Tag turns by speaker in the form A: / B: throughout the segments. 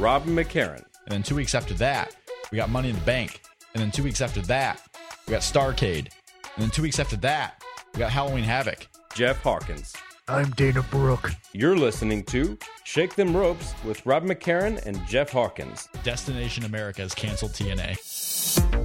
A: Robin McCarran.
B: And then two weeks after that, we got Money in the Bank. And then two weeks after that, we got Starcade. And then two weeks after that, we got Halloween Havoc.
A: Jeff Hawkins.
C: I'm Dana Brooke.
A: You're listening to Shake Them Ropes with Robin McCarran and Jeff Hawkins.
B: Destination America has canceled TNA.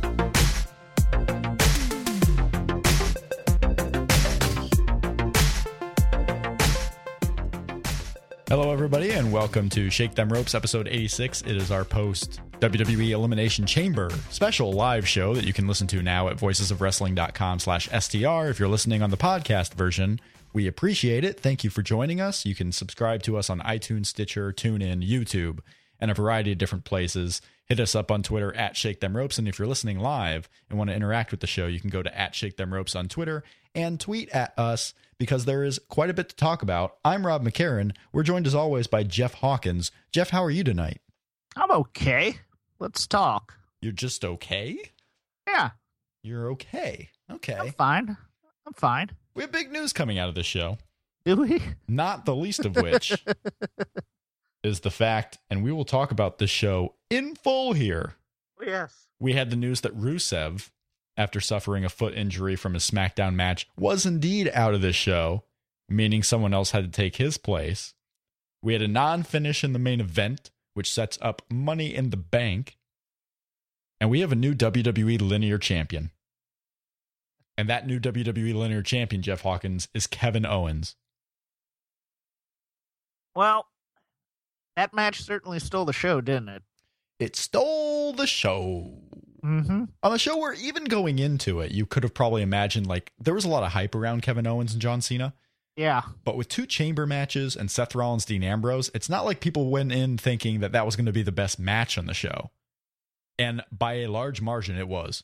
B: Hello, everybody, and welcome to Shake Them Ropes, episode 86. It is our post WWE Elimination Chamber special live show that you can listen to now at voicesofwrestling.com slash STR. If you're listening on the podcast version, we appreciate it. Thank you for joining us. You can subscribe to us on iTunes, Stitcher, TuneIn, YouTube, and a variety of different places. Hit us up on Twitter at Shake Them Ropes. And if you're listening live and want to interact with the show, you can go to at Shake Them Ropes on Twitter and tweet at us because there is quite a bit to talk about. I'm Rob McCarran. We're joined as always by Jeff Hawkins. Jeff, how are you tonight?
C: I'm okay. Let's talk.
B: You're just okay?
C: Yeah,
B: You're okay. Okay.
C: I'm fine. I'm fine.
B: We have big news coming out of this show,
C: Do we?
B: not the least of which is the fact, and we will talk about this show in full here.
C: Yes.
B: We had the news that Rusev, after suffering a foot injury from his SmackDown match, was indeed out of this show, meaning someone else had to take his place. We had a non finish in the main event, which sets up Money in the Bank. And we have a new WWE linear champion. And that new WWE linear champion, Jeff Hawkins, is Kevin Owens.
C: Well, that match certainly stole the show, didn't it?
B: It stole the show.
C: Mm-hmm.
B: On the show where even going into it, you could have probably imagined like there was a lot of hype around Kevin Owens and John Cena.
C: Yeah.
B: But with two chamber matches and Seth Rollins, Dean Ambrose, it's not like people went in thinking that that was going to be the best match on the show. And by a large margin, it was.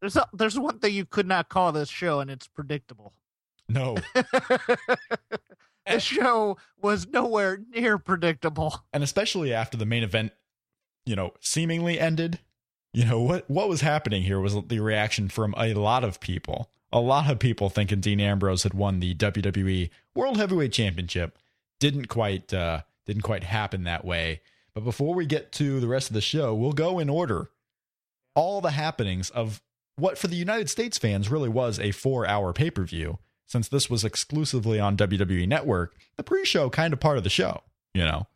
C: There's a, there's one thing you could not call this show, and it's predictable.
B: No.
C: the show was nowhere near predictable.
B: and especially after the main event, you know, seemingly ended. You know, what what was happening here was the reaction from a lot of people. A lot of people thinking Dean Ambrose had won the WWE World Heavyweight Championship. Didn't quite uh didn't quite happen that way. But before we get to the rest of the show, we'll go in order. All the happenings of what for the United States fans really was a 4-hour pay-per-view since this was exclusively on WWE Network. The pre-show kind of part of the show, you know.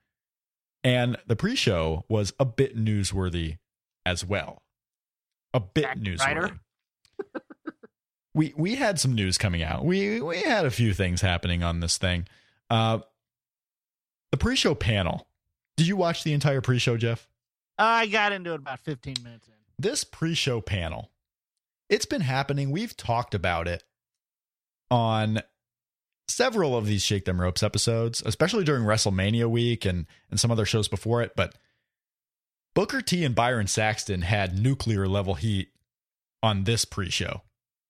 B: And the pre-show was a bit newsworthy as well. A bit
C: Zack
B: newsworthy. We we had some news coming out. We we had a few things happening on this thing. Uh the pre-show panel. Did you watch the entire pre-show, Jeff?
C: I got into it about 15 minutes in.
B: This pre-show panel. It's been happening. We've talked about it on several of these Shake Them Ropes episodes, especially during WrestleMania week and and some other shows before it, but Booker T and Byron Saxton had nuclear level heat on this pre-show.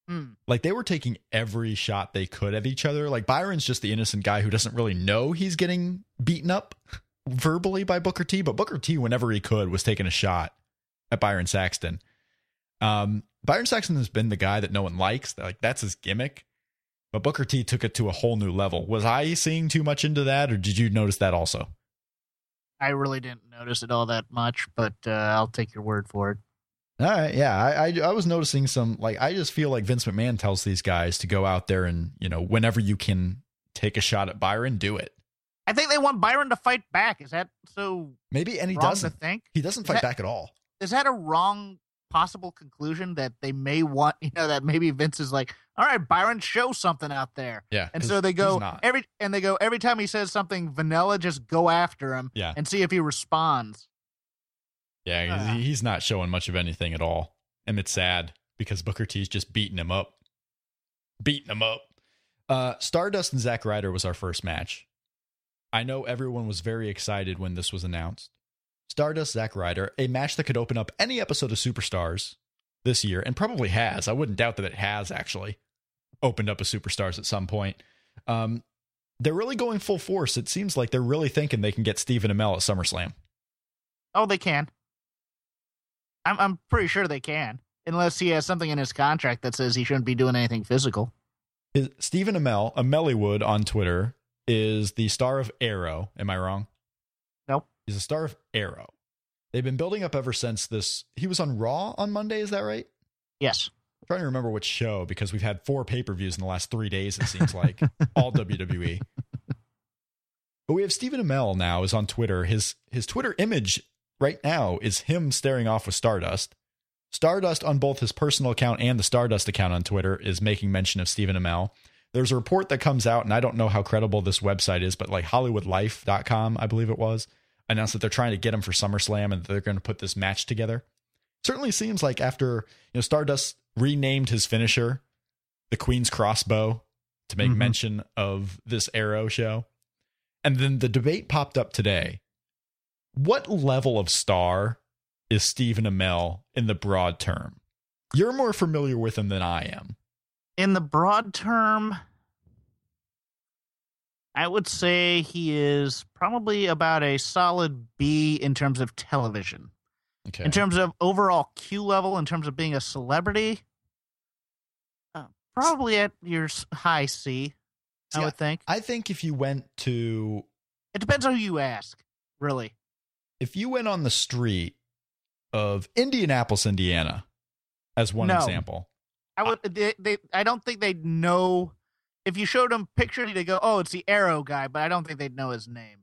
C: Hmm.
B: Like they were taking every shot they could at each other. Like Byron's just the innocent guy who doesn't really know he's getting beaten up verbally by Booker T, but Booker T, whenever he could, was taking a shot at Byron Saxton. Um, Byron Saxton has been the guy that no one likes. Like that's his gimmick. But Booker T took it to a whole new level. Was I seeing too much into that, or did you notice that also?
C: I really didn't notice it all that much, but uh, I'll take your word for it.
B: All right, yeah, I, I I was noticing some like I just feel like Vince McMahon tells these guys to go out there and you know whenever you can take a shot at Byron, do it.
C: I think they want Byron to fight back. Is that so
B: Maybe and he doesn't.
C: to think?
B: He doesn't
C: Is
B: fight
C: that-
B: back at all.
C: Is that a wrong possible conclusion that they may want? You know that maybe Vince is like, all right, Byron, show something out there.
B: Yeah,
C: And so they go every and they go every time he says something vanilla, just go after him
B: Yeah,
C: and see if he responds.
B: yeah,
C: Ah.
B: he- he's not showing much of anything at all, and it's sad because Booker T's just beating him up, beating him up. Uh, Stardust and Zack Ryder was our first match. I know everyone was very excited when this was announced. Stardust, Zack Ryder, a match that could open up any episode of Superstars this year, and probably has. I wouldn't doubt that it has actually opened up a Superstars at some point. Um, they're really going full force. It seems like they're really thinking they can get Stephen Amell at SummerSlam.
C: Oh, they can. I'm I'm pretty sure they can, unless he has something in his contract that says he shouldn't be doing anything physical.
B: Is Stephen Amell, Amellywood on Twitter, is the star of Arrow. Am I wrong? He's a star of Arrow. They've been building up ever since this. He was on Raw on Monday. Is that right?
C: Yes.
B: I'm trying to remember which show because we've had four pay per views in the last three days. It seems like all WWE. But we have Stephen Amell now is on Twitter. His his Twitter image right now is him staring off with Stardust. Stardust on both his personal account and the Stardust account on Twitter is making mention of Stephen Amell. There's a report that comes out, and I don't know how credible this website is, but like HollywoodLife.com, I believe it was, announced that they're trying to get him for SummerSlam and they're going to put this match together. Certainly seems like after you know Stardust renamed his finisher the Queen's Crossbow to make
C: Mhm.
B: mention of this Arrow show. And then the debate popped up today. What level of star is Stephen Amell in the broad term? You're more familiar with him than I am.
C: In the broad term, I would say he is probably about a solid B in terms of television.
B: Okay.
C: In terms of overall Q level, in terms of being a celebrity, uh, probably at your high C, I
B: See,
C: would think.
B: I think if you went to
C: It depends on who you ask, really.
B: if you went on the street of Indianapolis, Indiana, as one
C: No.
B: example,
C: I would. They, they. I don't think they'd know. If you showed them pictures, they'd go, "Oh, it's the Arrow guy," but I don't think they'd know his name.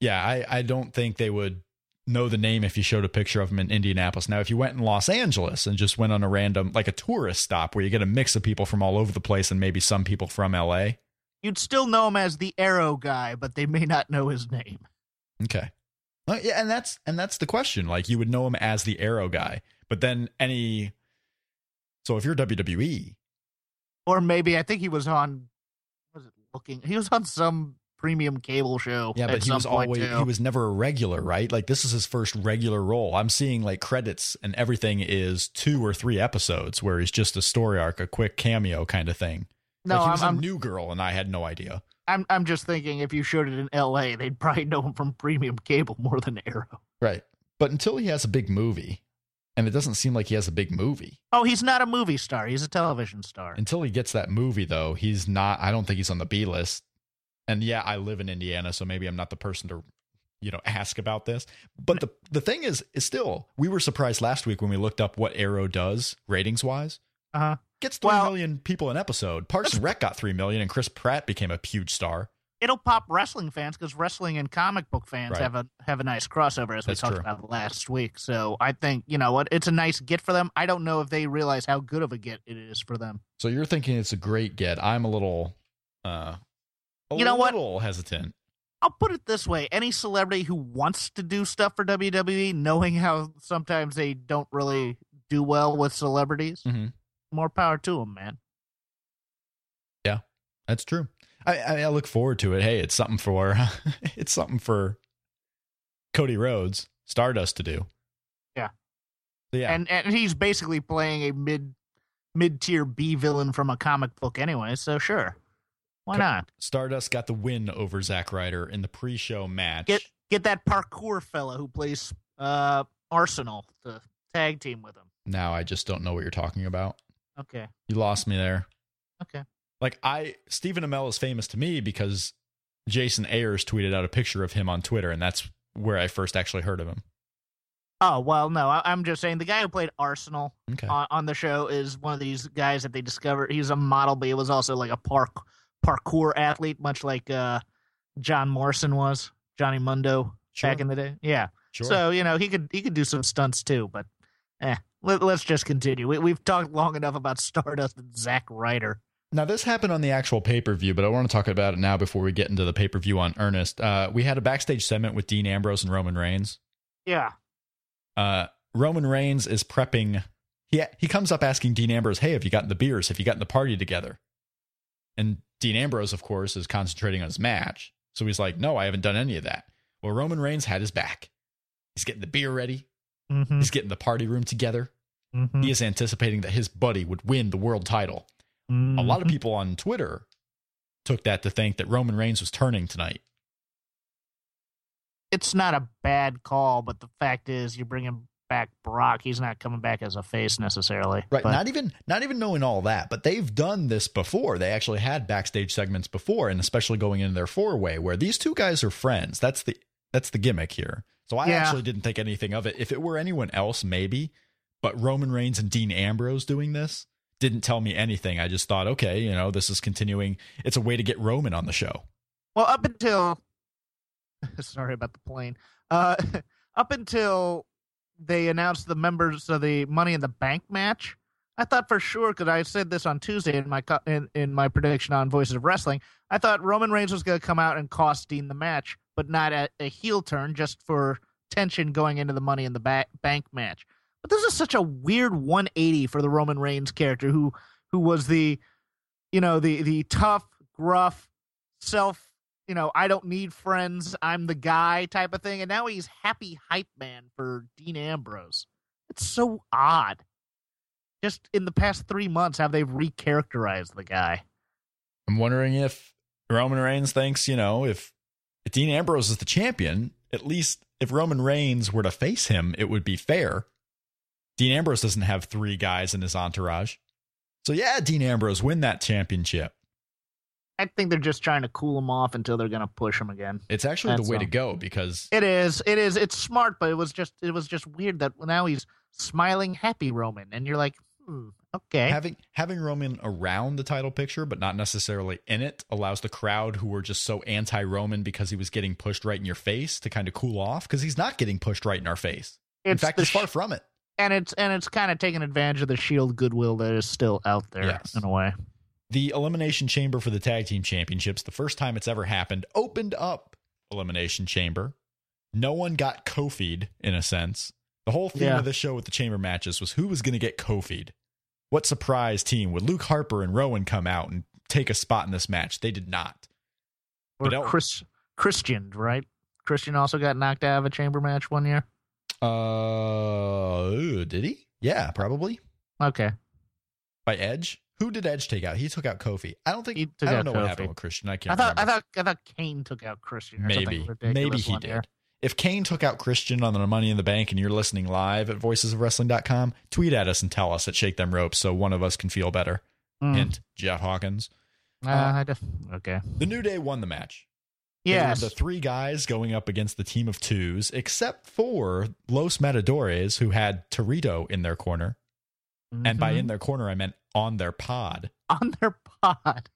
B: yeah, I, I don't think they would know the name if you showed a picture of him in Indianapolis. Now, if you went in Los Angeles and just went on a random, like a tourist stop where you get a mix of people from all over the place and maybe some people from LA.
C: You'd still know him as the Arrow guy, but they may not know his name.
B: Okay. Well, yeah, and that's and that's the question. Like you would know him as the Arrow guy, but then any. So if you're WWE,
C: Or maybe I think he was on. Was it looking? He was on some premium cable show.
B: yeah, but he was always
C: too.
B: he was never a regular, right? Like this is his first regular role. I'm seeing like credits and everything is two or three episodes where he's just a story arc, a quick cameo kind of thing.
C: No,
B: like he
C: I'm,
B: was
C: I'm,
B: a new girl, and I had no idea.
C: I'm. I'm just thinking if you showed it in L.A., they'd probably know him from premium cable more than Arrow.
B: Right, but until he has a big movie, and it doesn't seem like he has a big movie.
C: Oh, he's not a movie star. He's a television star.
B: Until he gets that movie, though, he's not. I don't think he's on the B list. And yeah, I live in Indiana, so maybe I'm not the person to, you know, ask about this. But the the thing is, is still, we were surprised last week when we looked up what Arrow does ratings wise.
C: Uh huh.
B: Gets three million
C: Well-
B: people an episode. Parks and Rec got three million, and Chris Pratt became a huge star.
C: It'll pop wrestling fans because wrestling and comic book fans
B: Right.
C: have a have a nice crossover as
B: That's
C: we talked
B: true.
C: about last week. So I think you know what it's a nice get for them. I don't know if they realize how good of a get it is for them.
B: So you're thinking it's a great get. I'm a little, uh, a
C: You know what?
B: little hesitant.
C: I'll put it this way: any celebrity who wants to do stuff for WWE, knowing how sometimes they don't really do well with celebrities,
B: Mhm.
C: more power to them, man.
B: Yeah, that's true. I, I, I look forward to it. Hey, it's something for it's something for Cody Rhodes, Stardust to do.
C: Yeah.
B: Yeah.
C: And and he's basically playing a mid mid tier B villain from a comic book anyway. So sure, why
B: Co-
C: not?
B: Stardust got the win over Zack Ryder in the pre-show match.
C: get get that parkour fella who plays uh Arsenal to tag team with him.
B: now I just don't know what you're talking about.
C: Okay.
B: You lost me there.
C: Okay.
B: Like I Stephen Amell is famous to me because Jason Ayers tweeted out a picture of him on Twitter, and that's where I first actually heard of him.
C: Oh well, no, I, I'm just saying the guy who played Arsenal
B: Okay.
C: on, on the show is one of these guys that they discovered. He's a model, but he was also like a park parkour athlete, much like uh John Morrison was, Johnny Mundo
B: Sure.
C: back in the day. Yeah.
B: sure.
C: So you know he could he could do some stunts too, but eh. Let, let's just continue. We, we've talked long enough about Stardust and Zack Ryder.
B: Now, this happened on the actual pay per view, but I want to talk about it now before we get into the pay per view on Ernest. Uh, we had a backstage segment with Dean Ambrose and Roman Reigns.
C: Yeah.
B: Uh, Roman Reigns is prepping. He he comes up asking Dean Ambrose, "Hey, have you gotten the beers? Have you gotten the party together?" And Dean Ambrose, of course, is concentrating on his match, so he's like, "No, I haven't done any of that." Well, Roman Reigns had his back. He's getting the beer ready.
C: Mhm,
B: He's getting the party room together.
C: mhm,
B: He is anticipating that his buddy would win the world title. A lot of
C: mhm.
B: people on Twitter took that to think that Roman Reigns was turning tonight.
C: It's not a bad call, but the fact is, you're bringing back Brock. He's not coming back as a face necessarily.
B: Right.
C: But-
B: not even not even knowing all that, but they've done this before. They actually had backstage segments before, and especially going into their four way where these two guys are friends. That's the that's the gimmick here. So I
C: Yeah.
B: actually didn't think anything of it. If it were anyone else, maybe. But Roman Reigns and Dean Ambrose doing this didn't tell me anything. I just thought, okay, you know, this is continuing. It's a way to get Roman on the show.
C: Well, up until sorry about the plane. Uh, up until they announced the members of the Money in the Bank match, I thought for sure because I said this on Tuesday in my in, in my prediction on Voices of Wrestling. I thought Roman Reigns was going to come out and cost Dean the match, but not a, a heel turn, just for tension going into the Money in the ba- Bank match. But this is such a weird 180 for the Roman Reigns character, who who was the, you know, the the tough, gruff, self you know, I don't need friends, I'm the guy type of thing. And now he's happy hype man for Dean Ambrose. It's so odd. Just in the past three months, have they recharacterized the guy?
B: I'm wondering if Roman Reigns thinks, you know, if Dean Ambrose is the champion, at least if Roman Reigns were to face him, it would be fair. Dean Ambrose doesn't have three guys in his entourage. So, yeah, Dean Ambrose, win that championship.
C: I think they're just trying to cool him off until they're going to push him again.
B: It's actually
C: That's
B: the way
C: all.
B: to go because
C: It is. It is. It's smart, but it was just. It was just weird that now he's smiling, happy Roman, and you're like, hmm, okay.
B: having having Roman around the title picture but not necessarily in it allows the crowd who were just so anti-Roman because he was getting pushed right in your face to kind of cool off because he's not getting pushed right in our face. In fact, he's far
C: sh-
B: from it.
C: And it's and it's kind of taking advantage of the Shield goodwill that is still out there
B: Yes.
C: in a way.
B: The Elimination Chamber for the Tag Team Championships, the first time it's ever happened, opened up Elimination Chamber. No one got Kofi'd, in a sense. The whole theme
C: Yeah.
B: of this show with the chamber matches was who was going to get Kofi'd. What surprise team? Would Luke Harper and Rowan come out and take a spot in this match? They did not.
C: Or
B: But El-
C: Chris Christian, right? Christian also got knocked out of a chamber match one year.
B: Uh, did he? Yeah, probably
C: Okay.
B: by Edge. Who did Edge take out? He took out Kofi. I don't think.
C: He took
B: I don't
C: out
B: know what happened with Christian. I
C: I
B: can't.
C: thought I thought I thought Kane took out Christian. Or
B: maybe
C: something
B: maybe he did.
C: year.
B: If Kane took out Christian on the Money in the Bank and you're listening live at voicesofwrestling.com, tweet at us and tell us at Shake Them Ropes so one of us can feel better.
C: Mm.
B: Hint, Jeff Hawkins.
C: Uh, I just, okay.
B: The New Day won the match.
C: Yes.
B: the three guys going up against the team of twos, except for Los Matadores, who had Torito in their corner. And by
C: Mhm.
B: in their corner, I meant on their pod.
C: on their pod.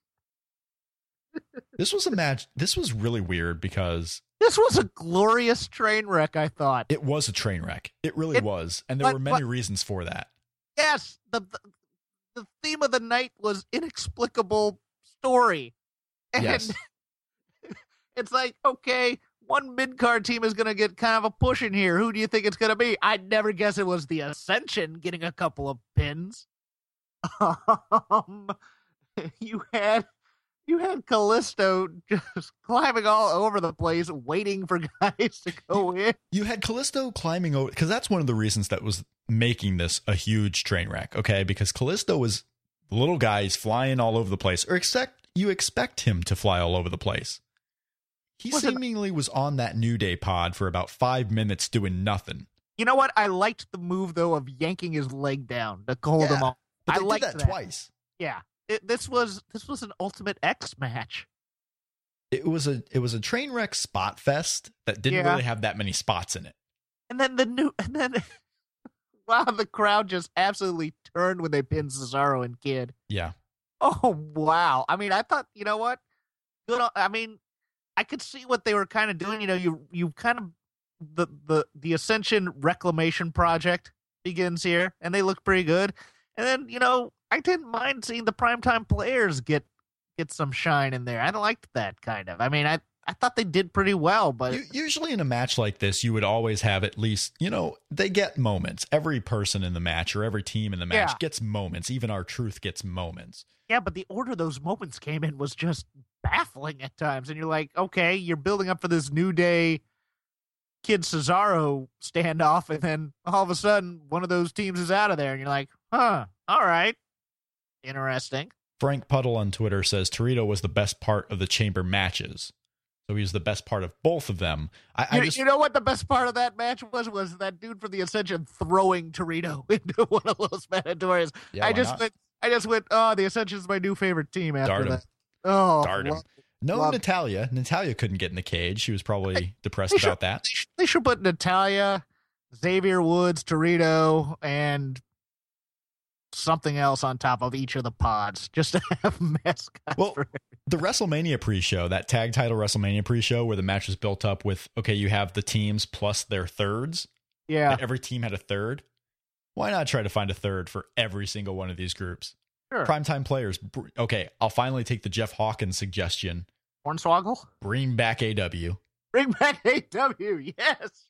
B: This was a match. This was really weird because
C: This was a glorious train wreck. I thought.
B: it was a train wreck. It really
C: It-
B: was. And there
C: but-
B: were many
C: but-
B: reasons for that.
C: yes. The, the the theme of the night was inexplicable story, and
B: Yes.
C: It's like okay. One mid card team is going to get kind of a push in here. Who do you think it's going to be? I'd never guess it was the Ascension getting a couple of pins. Um, you had you had Kalisto just climbing all over the place, waiting for guys to go in.
B: You had Kalisto climbing over because that's one of the reasons that was making this a huge train wreck. Okay, because Kalisto was little guys flying all over the place, or expect you expect him to fly all over the place. He
C: it-
B: seemingly was on that New Day pod for about five minutes doing nothing.
C: You know what? I liked the move though of yanking his leg down to hold
B: Yeah,
C: him off. I liked
B: that,
C: that.
B: twice.
C: Yeah, it, this was this was an Ultimate X match.
B: It was a it was a train wreck spot fest that didn't
C: Yeah.
B: really have that many spots in it.
C: And then the new, and then wow, the crowd just absolutely turned when they pinned Cesaro and Kidd.
B: Yeah.
C: Oh wow! I mean, I thought you know what? Good. I mean, I could see what they were kind of doing. You know, you you kind of the the the Ascension Reclamation Project begins here, and they look pretty good. And then you know, I didn't mind seeing the primetime players get get some shine in there. I liked that kind of. I mean, I I thought they did pretty well, but
B: Usually in a match like this, you would always have at least, you know, they get moments. Every person in the match or every team in the match
C: Yeah.
B: gets moments. Even R-Truth gets moments.
C: Yeah, but the order those moments came in was just baffling at times. And you're like, okay, you're building up for this new day Kidd Cesaro standoff, and then all of a sudden one of those teams is out of there, and you're like, huh, all right, interesting.
B: Frank Puddle on Twitter says Torito was the best part of the chamber matches. So he was the best part of both of them. I, I
C: You,
B: just
C: you know what the best part of that match was? Was that dude from the Ascension throwing Torito into one of those mandatories.
B: yeah,
C: I just
B: not?
C: went. I just went. Oh, the Ascension's my new favorite team after
B: Dart
C: that. Oh,
B: Dart him.
C: love-
B: no
C: love-
B: Natalya. Natalya couldn't get in the cage. She was probably depressed
C: they should-
B: about that.
C: They should, they should put Natalya, Xavier Woods, Torito, and something else on top of each of the pods just to have mascots.
B: Well, The WrestleMania pre-show, that tag title WrestleMania pre-show, where the match was built up with okay, you have the teams plus their thirds.
C: yeah,
B: every team had a third. Why not try to find a third for every single one of these groups?
C: Sure.
B: Primetime players. Okay, I'll finally take the Jeff Hawkins suggestion.
C: Hornswoggle,
B: Bring back AW.
C: bring back AW. Yes.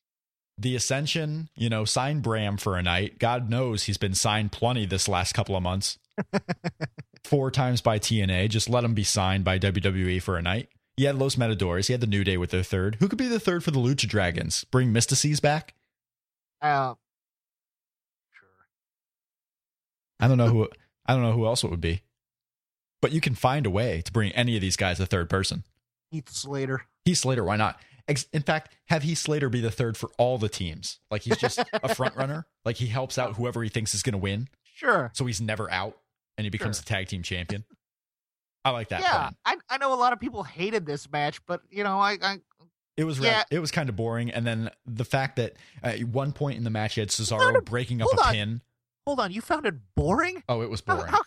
B: The Ascension, you know, sign Bram for a night. God knows he's been signed plenty this last couple of months. Four times by TNA. Just let him be signed by WWE for a night. He had Los Matadores. He had the New Day with their third. Who could be the third for the Lucha Dragons? Bring Mystices back?
C: Uh, sure.
B: I don't know who. I don't know who else it would be. But you can find a way to bring any of these guys a third person.
C: Heath Slater.
B: Heath Slater, why not? In fact, have Heath Slater be the third for all the teams. Like he's just a front runner. Like he helps out whoever he thinks is going to win.
C: Sure.
B: so he's never out and he becomes
C: Sure.
B: the tag team champion. I like that
C: yeah. I, I know a lot of people hated this match, but you know, I, I
B: It was
C: Yeah.
B: it was kind of boring, and then the fact that at one point in the match you had Cesaro
C: it-
B: breaking up a
C: on.
B: pin.
C: Hold on. You found it boring?
B: Oh, it was
C: How,
B: boring.
C: how,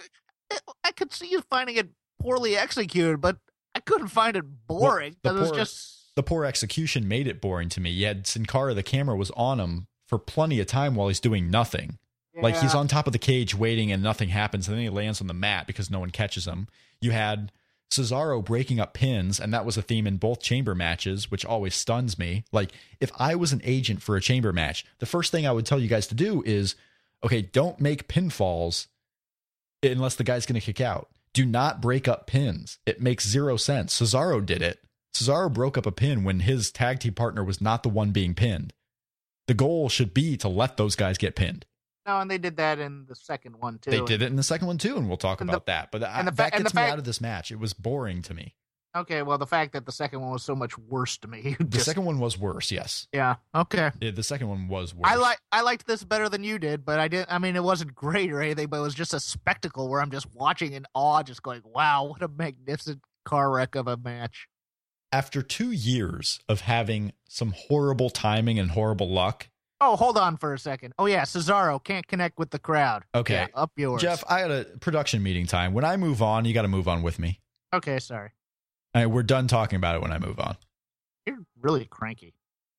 C: eh, I could see you finding it poorly executed, but I couldn't find it boring
B: the
C: because it was
B: poor-
C: just
B: the poor execution made it boring to me. You had Sin Cara, the camera was on him for plenty of time while he's doing nothing. Like he's on top of the cage waiting and nothing happens, and then he lands on the mat because no one catches him. You had Cesaro breaking up pins, and that was a theme in both chamber matches, which always stuns me. Like if I was an agent for a chamber match, the first thing I would tell you guys to do is, okay, don't make pinfalls unless the guy's going to kick out. Do not break up pins. It makes zero sense. Cesaro did it. Cesaro broke up a pin when his tag team partner was not the one being pinned. The goal should be to let those guys get pinned.
C: no, and they did that in the second one too.
B: They did it in the second one too, and we'll talk
C: And the-
B: about that. But I,
C: the fa-
B: that gets me
C: fact-
B: out of this match. It was boring to me.
C: Okay, well, the fact that the second one was so much worse to me.
B: The second one was worse. Yes,
C: yeah. Okay.
B: Yeah, the second one was worse.
C: I like I liked this better than you did, but I didn't. I mean, it wasn't great or anything, but it was just a spectacle where I'm just watching in awe, just going, "Wow, what a magnificent car wreck of a match!"
B: After two years of having some horrible timing and horrible luck,
C: Oh, hold on for a second. Oh yeah, Cesaro can't connect with the crowd.
B: Okay.
C: Yeah, up yours,
B: Jeff, I had a production meeting time. When I move on, you got to move on with me.
C: Okay, sorry.
B: Right, we're done talking about it when I move on.
C: You're really cranky.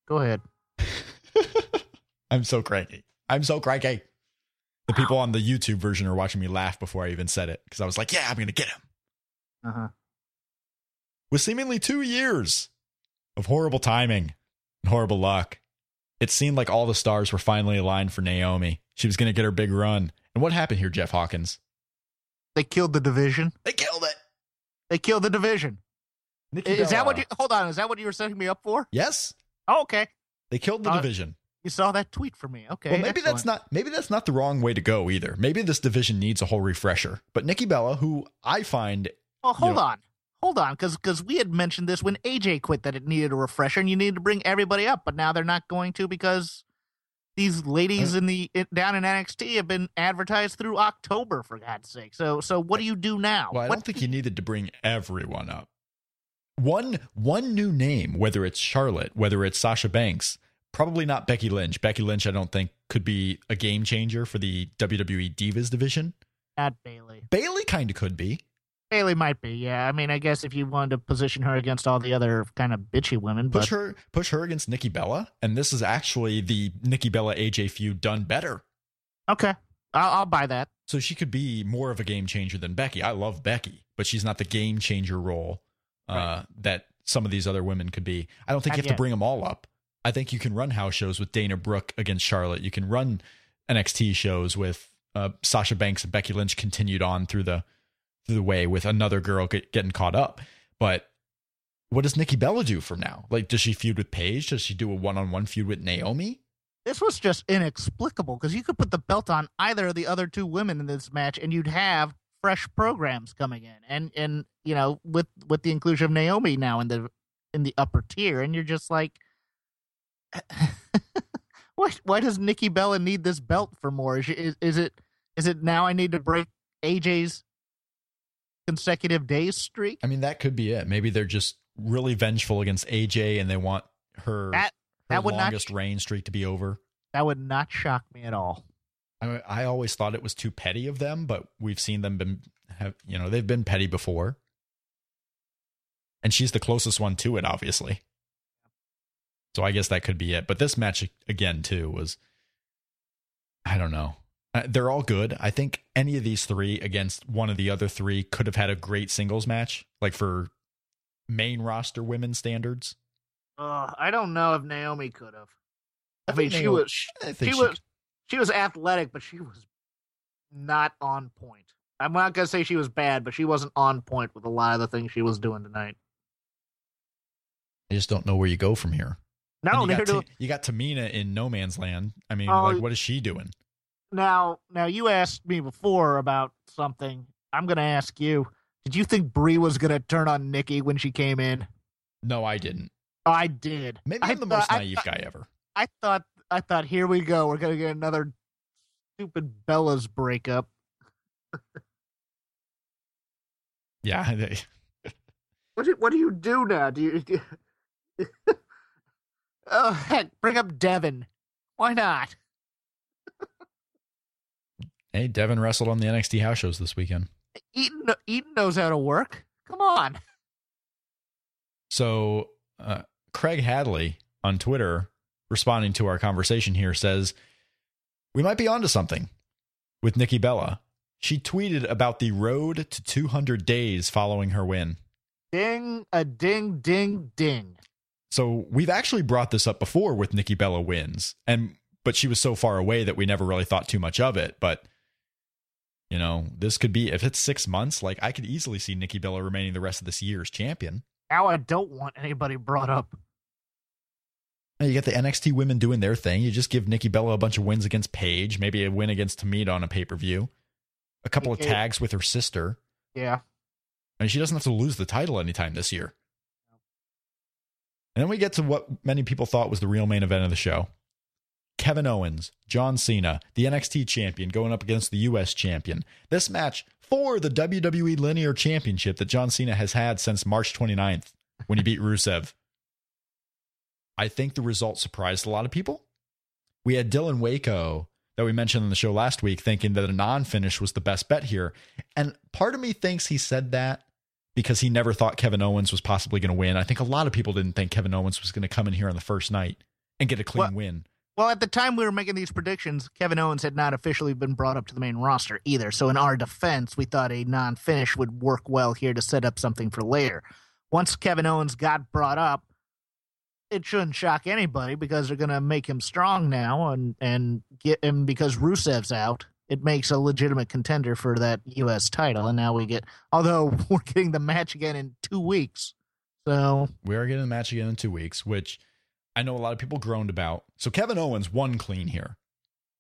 C: Go ahead.
B: I'm so cranky. I'm so cranky. The people on the YouTube version are watching me laugh before I even said it because I was like, yeah, I'm going to get him.
C: Uh huh.
B: With seemingly two years of horrible timing and horrible luck, it seemed like all the stars were finally aligned for Naomi. She was going to get her big run. And what happened here, Jeff Hawkins?
C: They killed the division.
B: They killed it.
C: They killed the division.
B: Nikki
C: Is that what you? Hold on. Is that what you were setting me up for?
B: Yes,
C: Oh, okay.
B: they killed the
C: Uh,
B: division.
C: You saw that tweet from me. Okay.
B: well, maybe
C: excellent.
B: that's not maybe that's not the wrong way to go either. Maybe this division needs a whole refresher. But Nikki Bella, who I find
C: Well, hold
B: know-
C: on, hold on, because because we had mentioned this when AJ quit that it needed a refresher and you needed to bring everybody up, but now they're not going to because these ladies
B: Uh,
C: in the down in NXT have been advertised through October for God's sake. So so what do you do now?
B: Well, I
C: What-
B: don't think you needed to bring everyone up. One one new name, whether it's Charlotte, whether it's Sasha Banks, probably not Becky Lynch. Becky Lynch, I don't think could be a game changer for the WWE Divas division.
C: At Bayley.
B: Bayley kind of could be.
C: Bayley might be. Yeah, I mean, I guess if you wanted to position her against all the other kind of bitchy women, but
B: Push her push her against Nikki Bella, and this is actually the Nikki Bella AJ feud done better.
C: okay, I'll, I'll buy that.
B: So she could be more of a game changer than Becky. I love Becky, but she's not the game changer role uh,
C: Right.
B: that some of these other women could be. I don't think
C: Not
B: you have
C: yet.
B: to bring them all up. I think you can run house shows with Dana Brooke against Charlotte. You can run NXT shows with uh, Sasha Banks and Becky Lynch continued on through the through the way with another girl get, getting caught up. But what does Nikki Bella do from now? Like, does she feud with Paige? Does she do a one on one feud with Naomi?
C: This was just inexplicable because you could put the belt on either of the other two women in this match, and you'd have fresh programs coming in, and and you know with with the inclusion of Naomi now in the in the upper tier, and you're just like, why why does Nikki Bella need this belt for more? Is, she, is is it is it now I need to break AJ's consecutive days streak?
B: I mean, that could be it. Maybe they're just really vengeful against AJ, and they want her
C: That
B: her
C: that would not
B: longest reign streak to be over.
C: that would not shock me at all.
B: I, I always thought it was too petty of them, but we've seen them been have you know they've been petty before, and she's the closest one to it, obviously. So I guess that could be it. But this match again too was, I don't know. Uh, They're all good. I think any of these three against one of the other three could have had a great singles match, like for main roster women standards.
C: Uh, I don't know if Naomi could have. I,
B: I
C: mean,
B: think
C: she was
B: I
C: she
B: think she
C: was she was athletic, but she was not on point. I'm not gonna say she was bad, but she wasn't on point with a lot of the things she was doing tonight.
B: I just don't know where you go from here.
C: No,
B: And you,
C: neither
B: got
C: do
B: Ta- you got Tamina in no man's land. I mean,
C: Oh,
B: like, um, what is she doing?
C: now. Now you asked me before about something. I'm gonna ask you. Did you think Brie was gonna turn on Nikki when she came in?
B: No, I didn't.
C: I did.
B: Maybe
C: I
B: I'm the
C: thought-
B: most
C: I
B: naive
C: thought-
B: guy ever.
C: I thought. I thought. Here we go. We're gonna get another stupid Bella's breakup.
B: Yeah,
C: What do, what do you do now? Do you? Do oh heck! Bring up Devin. Why not?
B: hey, Devin wrestled on the NXT house shows this weekend.
C: Eaton Eaton knows how to work. Come on.
B: So, uh, Craig Hadley on Twitter, responding to our conversation here, says, We might be onto something with Nikki Bella. She tweeted about the road to 200 days following her win.
C: Ding a ding ding ding.
B: So we've actually brought this up before with Nikki Bella wins, and but she was so far away that we never really thought too much of it. But you know, this could be if it's six months, like I could easily see Nikki Bella remaining the rest of this year as champion.
C: Now I don't want anybody brought up.
B: And You get the NXT women doing their thing. You just give Nikki Bella a bunch of wins against Paige, maybe a win against Tamina on a pay per view, a couple of tags with her sister.
C: Yeah.
B: I mean, she doesn't have to lose the title anytime this year. And then we get to what many people thought was the real main event of the show. Kevin Owens, John Cena, the NXT champion, going up against the US champion. This match for the WWE Linear Championship that John Cena has had since March 29th when he beat Rusev. I think the result surprised a lot of people. We had Dylan Waco that we mentioned on the show last week thinking that a non finish was the best bet here. And part of me thinks he said that because he never thought Kevin Owens was possibly going to win. I think a lot of people didn't think Kevin Owens was going to come in here on the first night and get a clean
C: Well-
B: win.
C: Well, at the time we were making these predictions, Kevin Owens had not officially been brought up to the main roster either. So, in our defense, we thought a non finish would work well here to set up something for later. Once Kevin Owens got brought up, it shouldn't shock anybody because they're going to make him strong now and, and get him because Rusev's out. It makes a legitimate contender for that U.S. title. And now we get, although we're getting the match again in two weeks. So,
B: We are getting the match again in two weeks, which I know a lot of people groaned about. So Kevin Owens won clean here.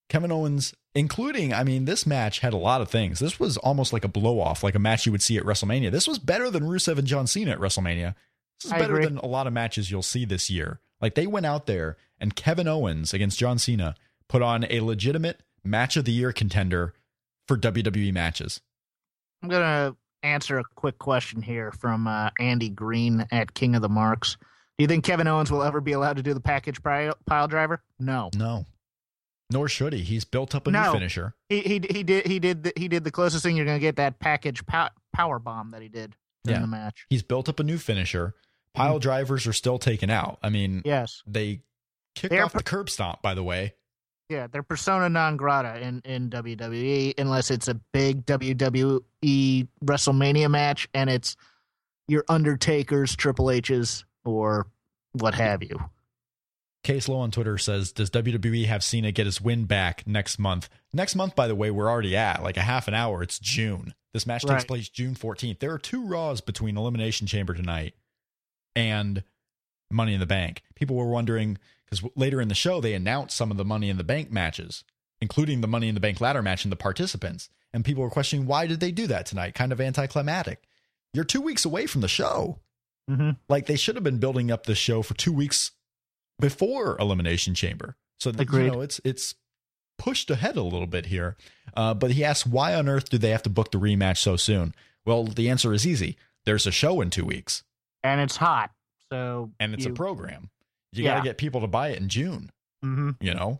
B: Kevin Owens, including, I mean, this match had a lot of things. This was almost like a blow off, like a match you would see at WrestleMania. This was better than Rusev and John Cena at WrestleMania. This is
C: I
B: better
C: agree.
B: than a lot of matches you'll see this year. Like they went out there and Kevin Owens against John Cena put on a legitimate match of the year contender for WWE matches.
C: I'm going to answer a quick question here from uh, Andy Green at King of the Marks. Do you think Kevin Owens will ever be allowed to do the package pile, driver? No.
B: No. Nor should he. He's built up a
C: No.
B: new finisher.
C: He he he did he did the, he did the closest thing you're going to get that package pow, power bomb that he did
B: Yeah.
C: the match.
B: He's built up a new finisher. Pile mm-hmm. drivers are still taken out. I mean,
C: Yes.
B: they kicked
C: They're
B: off
C: per-
B: the curb stomp, by the way.
C: Yeah, they're persona non grata in, in WWE unless it's a big WWE WrestleMania match and it's your Undertakers, Triple H's, or what have you.
B: Case Low on Twitter says, Does WWE have Cena get his win back next month? Next month, by the way, we're already at like a half an hour. It's June. This match takes place June 14th. There are two Raws between Elimination Chamber tonight and Money in the Bank. People were wondering because later in the show they announced some of the Money in the Bank matches, including the Money in the Bank ladder match and the participants. And people were questioning why did they do that tonight? Kind of anticlimactic. You're two weeks away from the show.
C: Mm-hmm.
B: Like they should have been building up the show for two weeks before Elimination Chamber. So
C: Agreed.
B: you know it's it's pushed ahead a little bit here. Uh, but he asks, why on earth do they have to book the rematch so soon? Well, the answer is easy. There's a show in two weeks,
C: And it's hot. So
B: and it's
C: you,
B: a program. You
C: Yeah.
B: got to get people to buy it in June.
C: hmm
B: You know,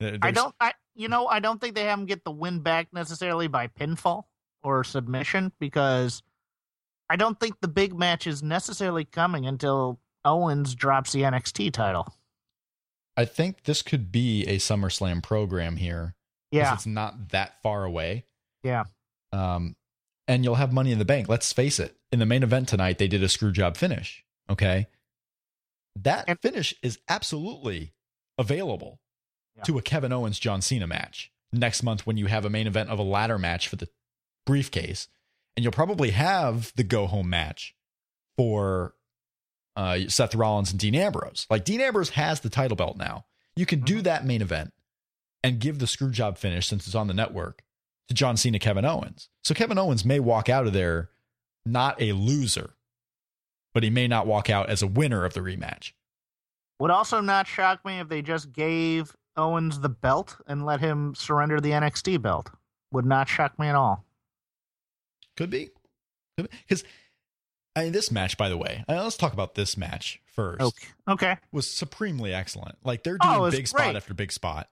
B: There-
C: I don't. I you know I don't think they have him get the win back necessarily by pinfall or submission because I don't think the big match is necessarily coming until Owens drops the NXT title.
B: I think this could be a SummerSlam program here.
C: Yeah,
B: it's not that far away.
C: yeah,
B: Um, and you'll have money in the bank. Let's face it. In the main event tonight, they did a screw job finish. Okay. That finish is absolutely available
C: Yeah.
B: to a Kevin Owens John Cena match next month when you have a main event of a ladder match for the briefcase. And you'll probably have the go home match for uh, Seth Rollins and Dean Ambrose. Like Dean Ambrose has the title belt now. You can do
C: Mhm.
B: that main event and give the screw job finish since it's on the network to John Cena, Kevin Owens. So Kevin Owens may walk out of there not a loser, but he may not walk out as a winner of the rematch.
C: Would also not shock me if they just gave Owens the belt and let him surrender the NXT belt. Would not shock me at all.
B: Could be. Because I mean, this match, by the way, uh, let's talk about this match first.
C: Okay, okay.
B: Was supremely excellent. Like they're
C: Oh,
B: doing
C: was
B: big spot after big spot.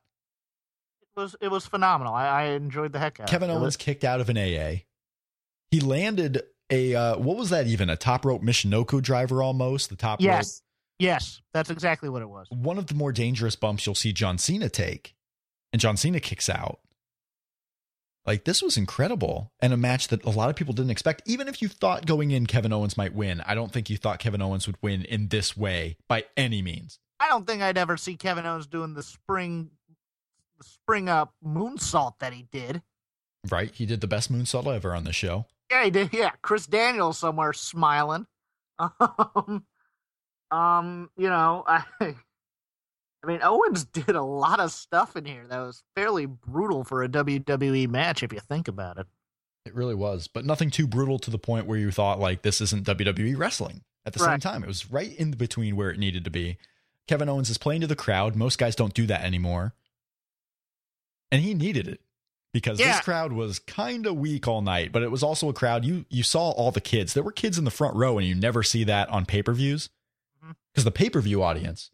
C: It was it was phenomenal. I, I enjoyed the heck out.
B: Kevin
C: of it. It
B: Owens kicked out of an AA. He landed a uh, what was that even? A top rope Michinoku driver almost. The top rope.
C: Yes, yes, that's exactly what it was.
B: One of the more dangerous bumps you'll see John Cena take, and John Cena kicks out. Like this was incredible and a match that a lot of people didn't expect. Even if you thought going in Kevin Owens might win, I don't think you thought Kevin Owens would win in this way by any means.
C: I don't think I'd ever see Kevin Owens doing the spring, spring up moonsault that he did.
B: Right? He did the best moonsault ever on the show.
C: Yeah, he did. Yeah, Chris Daniels somewhere smiling. Um, um, you know, I, I mean, Owens did a lot of stuff in here that was fairly brutal for a WWE match if you think about it.
B: It really was, but nothing too brutal to the point where you thought like this isn't WWE wrestling. At the same time, it was right in between where it needed to be. Kevin Owens is playing to the crowd. Most guys don't do that anymore. And he needed it because
C: Yeah.
B: this crowd was kind of weak all night, but it was also a crowd you you saw all the kids. There were kids in the front row and you never see that on pay-per-views.
C: Mhm.
B: Because the pay-per-view audience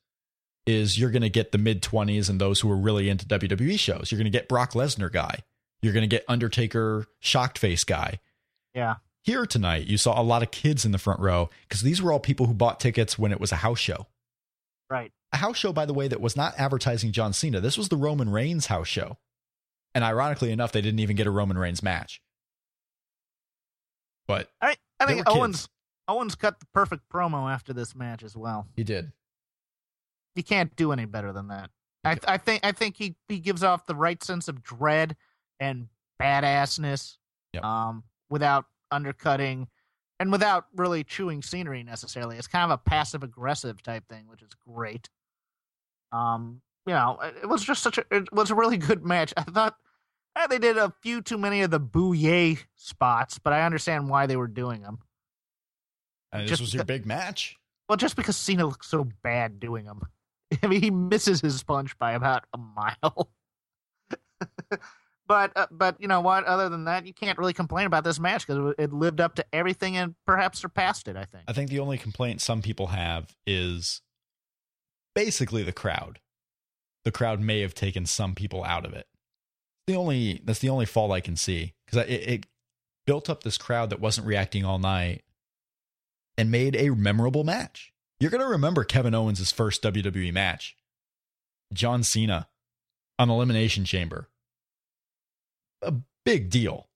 B: is you're going to get the mid 20s and those who are really into WWE shows. You're going to get Brock Lesnar guy. You're going to get Undertaker shocked face guy.
C: Yeah.
B: Here tonight, you saw a lot of kids in the front row because these were all people who bought tickets when it was a house show.
C: Right.
B: A house show, by the way, that was not advertising John Cena. This was the Roman Reigns house show. And ironically enough, they didn't even get a Roman Reigns match. But
C: I, I think
B: were kids.
C: Owens Owens cut the perfect promo after this match as well.
B: he did.
C: You can't do any better than that. I, I think I think he, he gives off the right sense of dread and badassness,
B: Yep.
C: um, without undercutting and without really chewing scenery necessarily. It's kind of a passive aggressive type thing, which is great. Um, you know, it, was just such a it was a really good match. I thought eh, they did a few too many of the booyah spots, but I understand why they were doing them.
B: And this
C: Just
B: was your big match.
C: Well, just because Cena looks so bad doing them. I mean, he misses his punch by about a mile. but uh, but you know what? Other than that, you can't really complain about this match because it lived up to everything and perhaps surpassed it. I think.
B: I think the only complaint some people have is basically the crowd. The crowd may have taken some people out of it. The only that's the only fault I can see because it, it built up this crowd that wasn't reacting all night and made a memorable match. You're gonna remember Kevin Owens' first WWE match, John Cena, on Elimination Chamber. A big deal.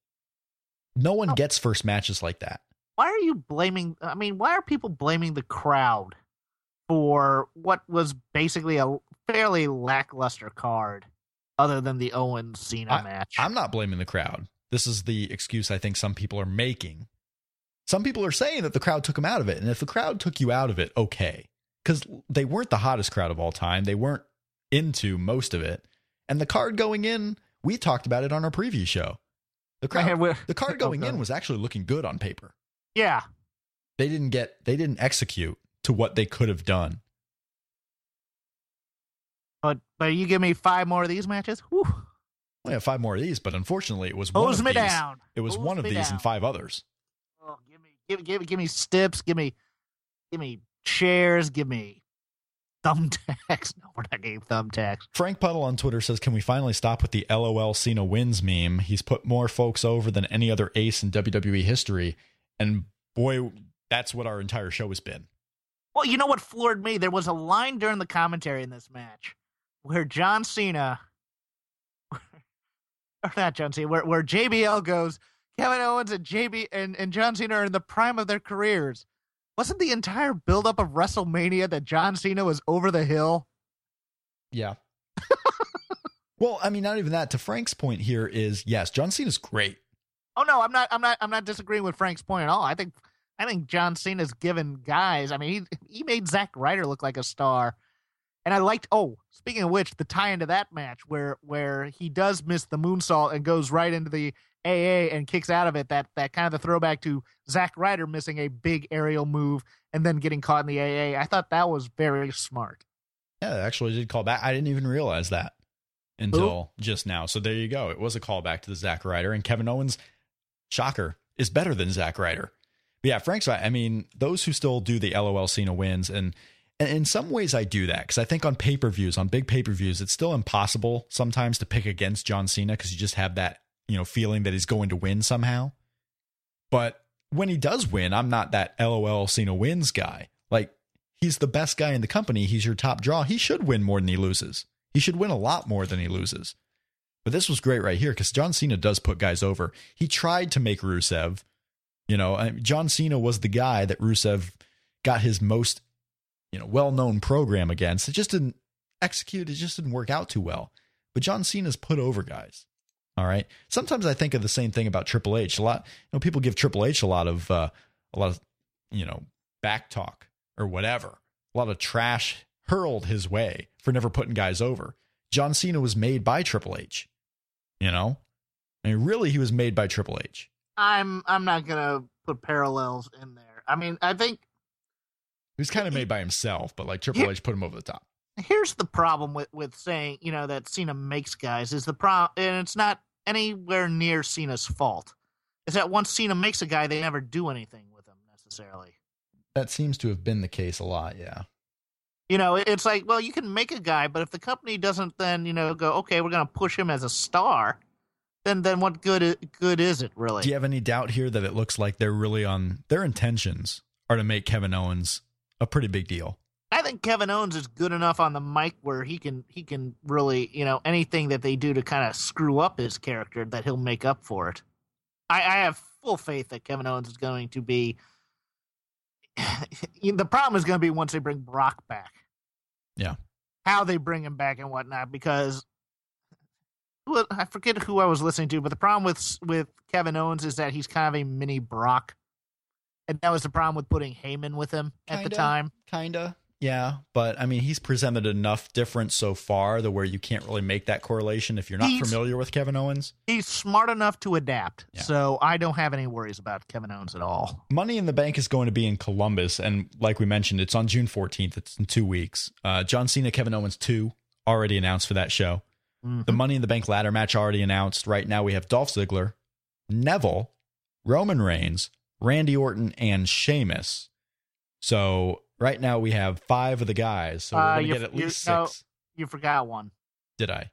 B: No one
C: Oh.
B: gets first matches like that.
C: Why are you blaming? I mean, why are people blaming the crowd for what was basically a fairly lackluster card, other than the Owens Cena match?
B: I'm not blaming the crowd. This is the excuse I think some people are making. some people are saying that the crowd took him out of it. And if the crowd took you out of it, okay. Because they weren't the hottest crowd of all time. They weren't into most of it. And the card going in, we talked about it on our preview show. The crowd, the card going in was actually looking good on paper.
C: Yeah.
B: They didn't get, they didn't execute to what they could have done.
C: But but you give me five more of these matches. Whew.
B: Have five more of these, but unfortunately, it was one of
C: me
B: these.
C: down.
B: It was
C: Hose
B: one of these
C: down.
B: and five others.
C: Oh, give me give give give me stips. Give me give me chairs. Give me thumbtacks. No, we're not getting thumbtacks.
B: Frank Puddle on Twitter says, "Can we finally stop with the LOL Cena wins meme? He's put more folks over than any other ace in WWE history, and boy, that's what our entire show has been."
C: Well, you know what floored me? There was a line during the commentary in this match where John Cena, or not John Cena, where, where JBL goes, Kevin Owens and JB and, and John Cena are in the prime of their careers. Wasn't the entire buildup of WrestleMania that John Cena was over the hill?
B: Yeah. well, I mean, not even that. To Frank's point here is yes, John Cena's great.
C: Oh no, I'm not. I'm not. I'm not disagreeing with Frank's point at all. I think. I think John Cena's given guys. I mean, he he made Zack Ryder look like a star, and I liked. Oh, speaking of which, the tie into that match where where he does miss the moonsault and goes right into the AA and kicks out of it. That that kind of the throwback to Zack Ryder missing a big aerial move and then getting caught in the AA. I thought that was very smart.
B: Yeah, it actually did call back. I didn't even realize that until just now. So there you go. It was a callback to the Zack Ryder and Kevin Owens. Shocker is better than Zack Ryder. But yeah, Frank's right. I mean, those who still do the LOL Cena wins, and, and in some ways I do that because I think on pay per views, on big pay per views, it's still impossible sometimes to pick against John Cena because you just have that you know feeling that he's going to win somehow. But when he does win, I'm not that LOL Cena wins guy. Like he's the best guy in the company. He's your top draw. He should win more than he loses. He should win a lot more than he loses. But this was great right here because John Cena does put guys over. He tried to make Rusev, you know, John Cena was the guy that Rusev got his most, you know, well-known program against. It just didn't execute. It just didn't work out too well. But John Cena's put over guys. All right. Sometimes I think of the same thing about Triple H. A lot, you know, people give Triple H a lot of, uh, a lot of, you know, back talk or whatever. A lot of trash hurled his way for never putting guys over. John Cena was made by Triple H. You know, I mean, really, he was made by Triple H.
C: I'm I'm not gonna put parallels in there. I mean, I think
B: He was kind of made by himself, but like Triple H put him over the top.
C: here's the problem with with saying you know that Cena makes guys is the problem, and it's not anywhere near Cena's fault. Is that once Cena makes a guy, they never do anything with him necessarily.
B: That seems to have been the case a lot. Yeah.
C: You know, it's like, well, you can make a guy, but if the company doesn't then you know go, okay, we're going to push him as a star, then then what good good is it really?
B: Do you have any doubt here that it looks like they're really on their intentions are to make Kevin Owens a pretty big deal?
C: I think Kevin Owens is good enough on the mic where he can he can really you know anything that they do to kind of screw up his character that he'll make up for it. I, I have full faith that Kevin Owens is going to be. the problem is going to be once they bring Brock back.
B: Yeah.
C: how they bring him back and whatnot because. Well, I forget who I was listening to, but the problem with with Kevin Owens is that he's kind of a mini Brock, and that was the problem with putting Heyman with him at the time.
B: Kinda. Yeah, but I mean, he's presented enough difference so far that where you can't really make that correlation if you're not
C: He's-
B: familiar with Kevin Owens.
C: he's smart enough to adapt.
B: Yeah.
C: So I don't have any worries about Kevin Owens at all.
B: Money in the Bank is going to be in Columbus, and like we mentioned, it's on June 14th. It's in two weeks. Uh, John Cena, Kevin Owens, two already announced for that show.
C: Mm-hmm.
B: The Money in the Bank ladder match already announced. Right now, we have Dolph Ziggler, Neville, Roman Reigns, Randy Orton, and Sheamus. So right now we have five of the guys. So we're
C: Uh, you-
B: get at
C: you-
B: least
C: no.
B: six.
C: You forgot one,
B: Did I?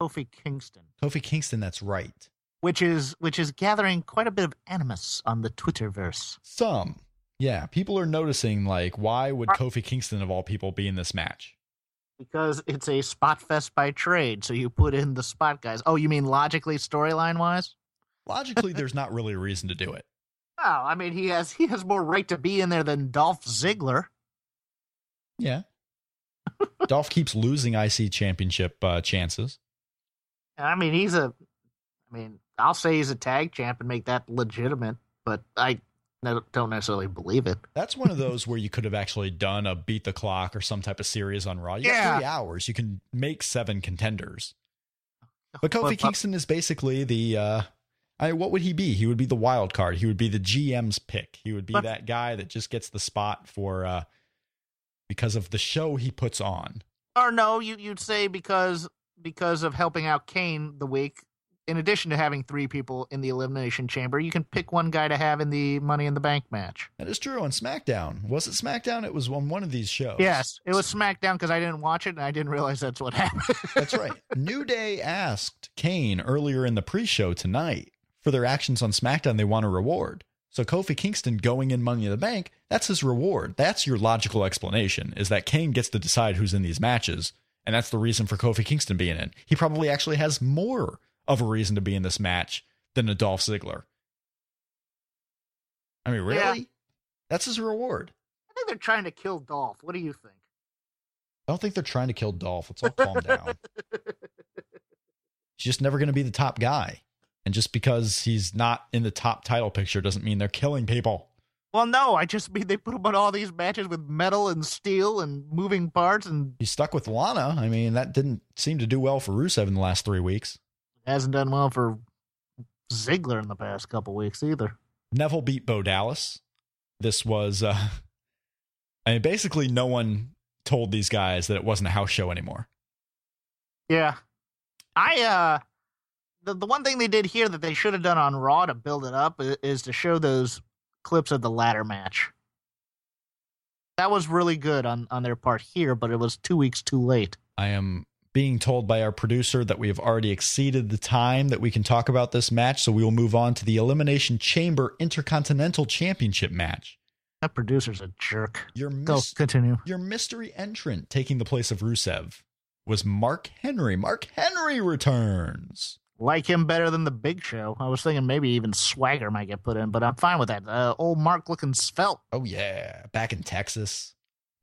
C: Kofi Kingston,
B: Kofi Kingston. That's right.
C: which is which is gathering quite a bit of animus on the Twitterverse.
B: Some. Yeah, people are noticing like, why would
C: Uh,
B: Kofi Kingston of all people be in this match?
C: Because it's a spot fest by trade, so you put in the spot guys. Oh, you mean logically, storyline wise?
B: Logically, there's not really a reason to do it.
C: Oh, I mean he has he has more right to be in there than Dolph Ziggler.
B: Yeah. Dolph keeps losing IC championship uh, chances.
C: I mean he's a, I mean I'll say he's a tag champ and make that legitimate, but I don't necessarily believe it.
B: That's one of those where you could have actually done a beat the clock or some type of series on Raw. You
C: Yeah.
B: three hours. You can make seven contenders. But Kofi
C: But- but-
B: Kingston is basically the. Uh, I what would he be? He would be the wild card. He would be the GM's pick. He would be that guy that just gets the spot for uh, because of the show he puts on.
C: Or no, you you'd say because because of helping out Kane the week. In addition to having three people in the elimination chamber, you can pick one guy to have in the Money in the Bank match.
B: That is true on SmackDown. Was it SmackDown? It was on one of these shows.
C: Yes, it was SmackDown because I didn't watch it and I didn't realize that's what happened.
B: That's right. New Day asked Kane earlier in the pre-show tonight for their actions on SmackDown. They want a reward. So Kofi Kingston going in Money in the Bank, that's his reward. That's your logical explanation. Is that Kane gets to decide who's in these matches, and that's the reason for Kofi Kingston being in. He probably actually has more of a reason to be in this match than a Dolph Ziggler. I mean, really?
C: Yeah.
B: That's his reward.
C: I think they're trying to kill Dolph. What do you think?
B: I don't think they're trying to kill Dolph. Let's all calm down. He's just never going to be the top guy. And just because he's not in the top title picture doesn't mean they're killing people.
C: Well, no, I just mean they put him on all these matches with metal and steel and moving parts, and
B: He's stuck with Lana. I mean, that didn't seem to do well for Rusev in the last three weeks.
C: hasn't done well for Ziggler in the past couple weeks either.
B: Neville beat Bo Dallas. This was, uh, I mean, basically, no one told these guys that it wasn't a house show anymore.
C: Yeah, I uh, the the one thing they did here that they should have done on Raw to build it up i- is to show those clips of the ladder match. That was really good on on their part here, but it was two weeks too late.
B: I am being told by our producer that we have already exceeded the time that we can talk about this match, so we will move on to the Elimination Chamber Intercontinental Championship match.
C: That producer's a jerk.
B: Your
C: Go
B: mis-
C: continue.
B: your mystery entrant taking the place of Rusev was Mark Henry. Mark Henry returns.
C: Like him better than the Big Show. I was thinking maybe even Swagger might get put in, but I'm fine with that. Uh, old Mark looking svelte.
B: Oh yeah, back in Texas,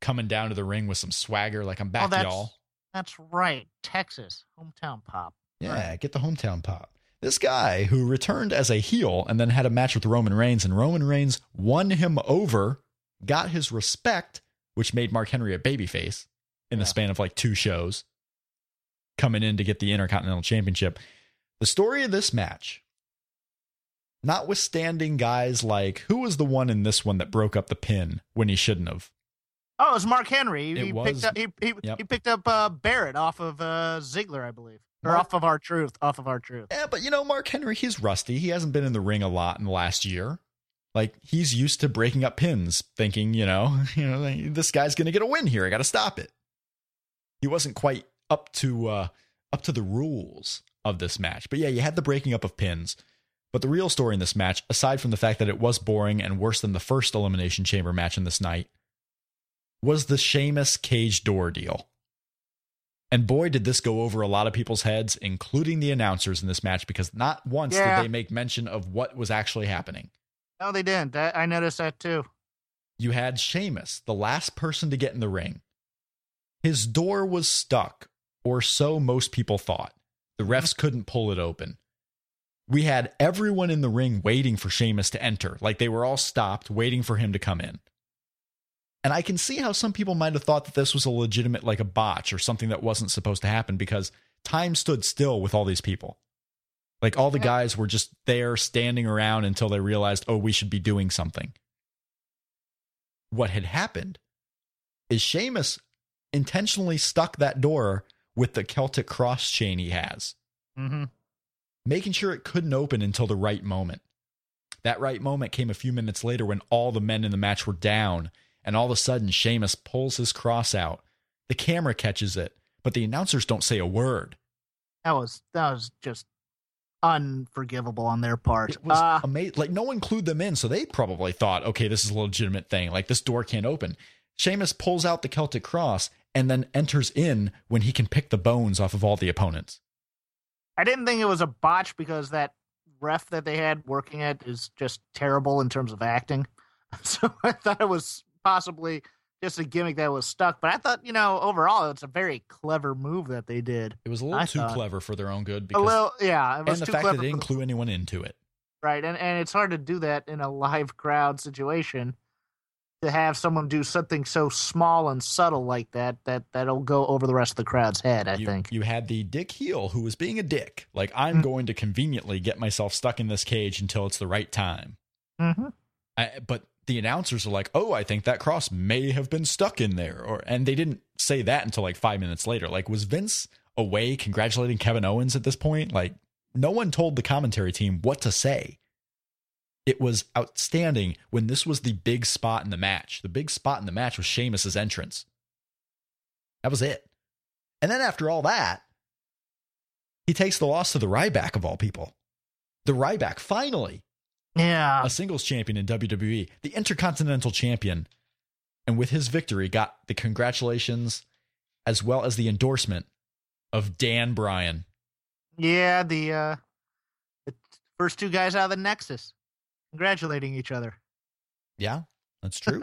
B: coming down to the ring with some swagger. Like I'm
C: Oh,
B: back,
C: that's
B: y'all.
C: that's right, Texas hometown pop.
B: Yeah, get the hometown pop. This guy who returned as a heel and then had a match with Roman Reigns, and Roman Reigns won him over, got his respect, which made Mark Henry a babyface in the span of like two shows, coming in to get the Intercontinental Championship. The story of this match, notwithstanding guys like who was the one in this one that broke up the pin when he shouldn't have?
C: Oh, it was Mark Henry.
B: It
C: he
B: was-
C: picked up he he,
B: Yep.
C: he picked up uh, Barrett off of uh, Ziggler, I believe, or
B: Mark-
C: off of R-Truth, off of R-Truth.
B: Yeah, but you know, Mark Henry, he's rusty. He hasn't been in the ring a lot in the last year. Like he's used to breaking up pins, thinking, you know, you know, like, this guy's gonna get a win here. I got to stop it. He wasn't quite up to uh, up to the rules of this match. But yeah, you had the breaking up of pins. But the real story in this match, aside from the fact that it was boring and worse than the first Elimination Chamber match in this night, was the Sheamus cage door deal. And boy, did this go over a lot of people's heads, including the announcers in this match, because not once
C: Yeah.
B: did they make mention of what was actually happening.
C: No, they didn't. I, I noticed that too.
B: You had Sheamus, the last person to get in the ring. His door was stuck, or so most people thought. The refs couldn't pull it open. We had everyone in the ring waiting for Sheamus to enter, like they were all stopped, waiting for him to come in. And I can see how some people might have thought that this was a legitimate, like a botch or something that wasn't supposed to happen because time stood still with all these people. Like all the guys were just there standing around until they realized, oh, we should be doing something. What had happened is Sheamus intentionally stuck that door with the Celtic cross chain he has
C: Mm-hmm.
B: making sure it couldn't open until the right moment. That right moment came a few minutes later when all the men in the match were down, and all of a sudden Sheamus pulls his cross out. The camera catches it, but the announcers don't say a word.
C: That was that was just unforgivable on their part.
B: It was
C: Uh,
B: amazing. Like no one clued them in, so they probably thought, okay, this is a legitimate thing. Like this door can't open. Sheamus pulls out the Celtic cross and then enters in when he can pick the bones off of all the opponents.
C: I didn't think it was a botch because that ref that they had working it is just terrible in terms of acting. So I thought it was possibly just a gimmick that was stuck. But I thought, you know, overall, it's a very clever move that they did.
B: It was a little
C: I
B: too
C: thought-
B: clever for their own good
C: A
B: because
C: little, yeah, it
B: and the
C: too
B: fact that they didn't clue anyone into it.
C: Right, and and it's hard to do that in a live crowd situation. To have someone do something so small and subtle like that, that that'll go over the rest of the crowd's head. I
B: you,
C: think.
B: you had the dick heel who was being a dick. Like I'm
C: Mm.
B: going to conveniently get myself stuck in this cage until it's the right time.
C: hmm
B: I, but the announcers are like, "Oh, I think that cross may have been stuck in there," or and they didn't say that until like five minutes later. Like, was Vince away congratulating Kevin Owens at this point? Like, no one told the commentary team what to say. It was outstanding when this was the big spot in the match. The big spot in the match was Sheamus's entrance. That was it. And then after all that, he takes the loss to the Ryback of all people. The Ryback finally
C: Yeah,
B: a singles champion in WWE, the Intercontinental Champion, and with his victory got the congratulations as well as the endorsement of Dan Bryan.
C: yeah. The uh, the first two guys out of the Nexus, congratulating each other.
B: Yeah, that's true.